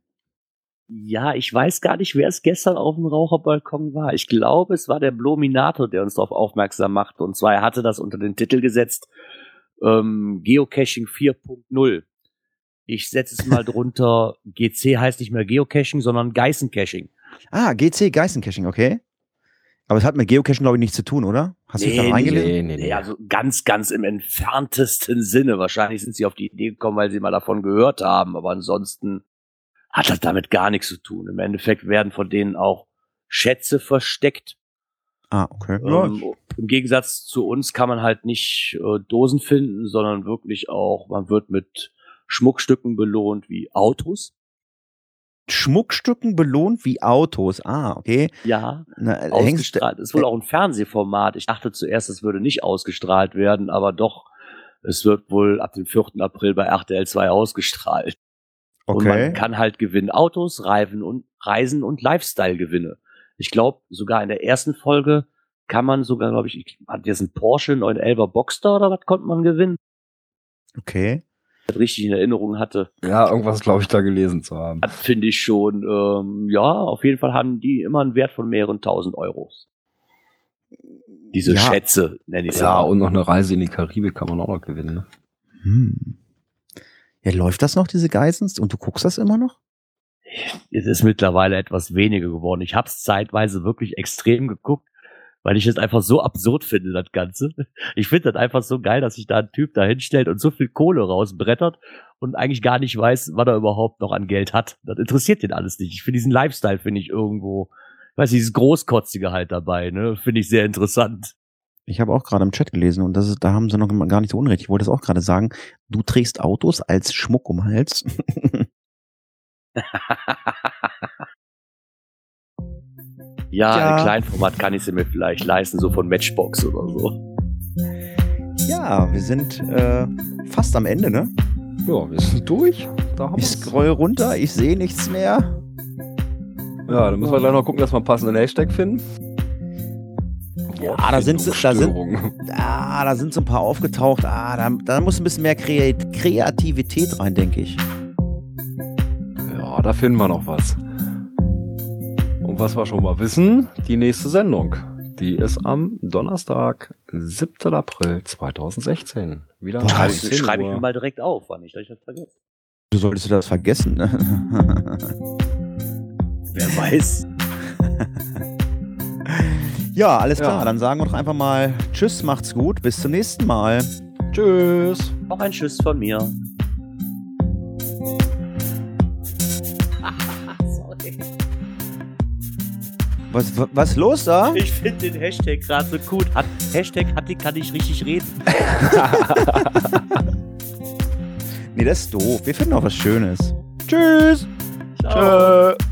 Ja, ich weiß gar nicht, wer es gestern auf dem Raucherbalkon war. Ich glaube, es war der Blominator, der uns darauf aufmerksam machte. Und zwar, er hatte das unter den Titel gesetzt, ähm, Geocaching 4.0. Ich setze es mal drunter, GC heißt nicht mehr Geocaching, sondern Geißencaching. Ah, GC Geistencaching, okay. Aber es hat mit Geocaching, glaube ich, nichts zu tun, oder? Hast du dich da reingelesen? Nee, nee, nee. Nee, also ganz, ganz im entferntesten Sinne. Wahrscheinlich sind sie auf die Idee gekommen, weil sie mal davon gehört haben. Aber ansonsten hat das damit gar nichts zu tun. Im Endeffekt werden von denen auch Schätze versteckt. Ah, okay. Ähm, Im Gegensatz zu uns kann man halt nicht äh, Dosen finden, sondern wirklich auch, man wird mit Schmuckstücken belohnt wie Autos. Schmuckstücken belohnt wie Autos. Ah, okay. Ja, Na, ausgestrahlt. Ist wohl auch ein Fernsehformat. Ich dachte zuerst, es würde nicht ausgestrahlt werden, aber doch, es wird wohl ab dem 4. April bei RTL 2 ausgestrahlt. Und man okay. kann halt gewinnen Autos, Reifen und Reisen und Lifestyle-Gewinne. Ich glaube, sogar in der ersten Folge kann man sogar, glaube ich, ich hat jetzt ein Porsche 911er Boxster oder was konnte man gewinnen? Okay. Das richtig in Erinnerung hatte. Ja, irgendwas glaube ich da gelesen zu haben. Das finde ich schon, ähm, ja, auf jeden Fall haben die immer einen Wert von mehreren tausend Euros. Diese Ja. Schätze, nenne ich Ja, ja. und noch eine Reise in die Karibik kann man auch noch gewinnen. Ne? Hm. Ja, läuft das noch, diese Geissens? Und du guckst das immer noch? Es ist mittlerweile etwas weniger geworden. Ich habe es zeitweise wirklich extrem geguckt, weil ich es einfach so absurd finde, das Ganze. Ich finde das einfach so geil, dass sich da ein Typ da hinstellt und so viel Kohle rausbrettert und eigentlich gar nicht weiß, was er überhaupt noch an Geld hat. Das interessiert den alles nicht. Ich finde diesen Lifestyle, finde ich irgendwo, ich weiß nicht, dieses Großkotzige halt dabei, ne, finde ich sehr interessant. Ich habe auch gerade im Chat gelesen und das ist, da haben sie noch gar nicht so unrecht. Ich wollte es auch gerade sagen. Du trägst Autos als Schmuck um Hals. Ja, Ja. im Kleinformat kann ich sie mir vielleicht leisten, so von Matchbox oder so. ja, wir sind äh, fast am Ende, ne? Ja, wir sind durch. Ich scroll runter, ich sehe nichts mehr. Ja, dann müssen wir gleich noch gucken, dass wir einen passenden Hashtag finden. Ja, da sind sie- da sind-. Ah, da sind so ein paar aufgetaucht. Ah, da, da muss ein bisschen mehr Kre Kreativität rein, denke ich. Ja, da finden wir noch was. Und was wir schon mal wissen, die nächste Sendung, die ist am Donnerstag, 7. April 2016. Wieder Boah, Schreibe 10 ich, schreib ich mir mal direkt auf, wann ich das nicht vergesse. Du solltest das vergessen, ne? Wer weiß. ja, alles Ja. klar. Dann sagen wir doch einfach mal Tschüss, macht's gut, bis zum nächsten Mal. Tschüss. Auch ein Tschüss von mir. Was, wa- was los da? Ich finde den Hashtag gerade so gut. Hat, Hashtag hat die kann ich richtig reden. Nee, das ist doof. Wir finden auch was Schönes. Tschüss. Ciao. Tschö.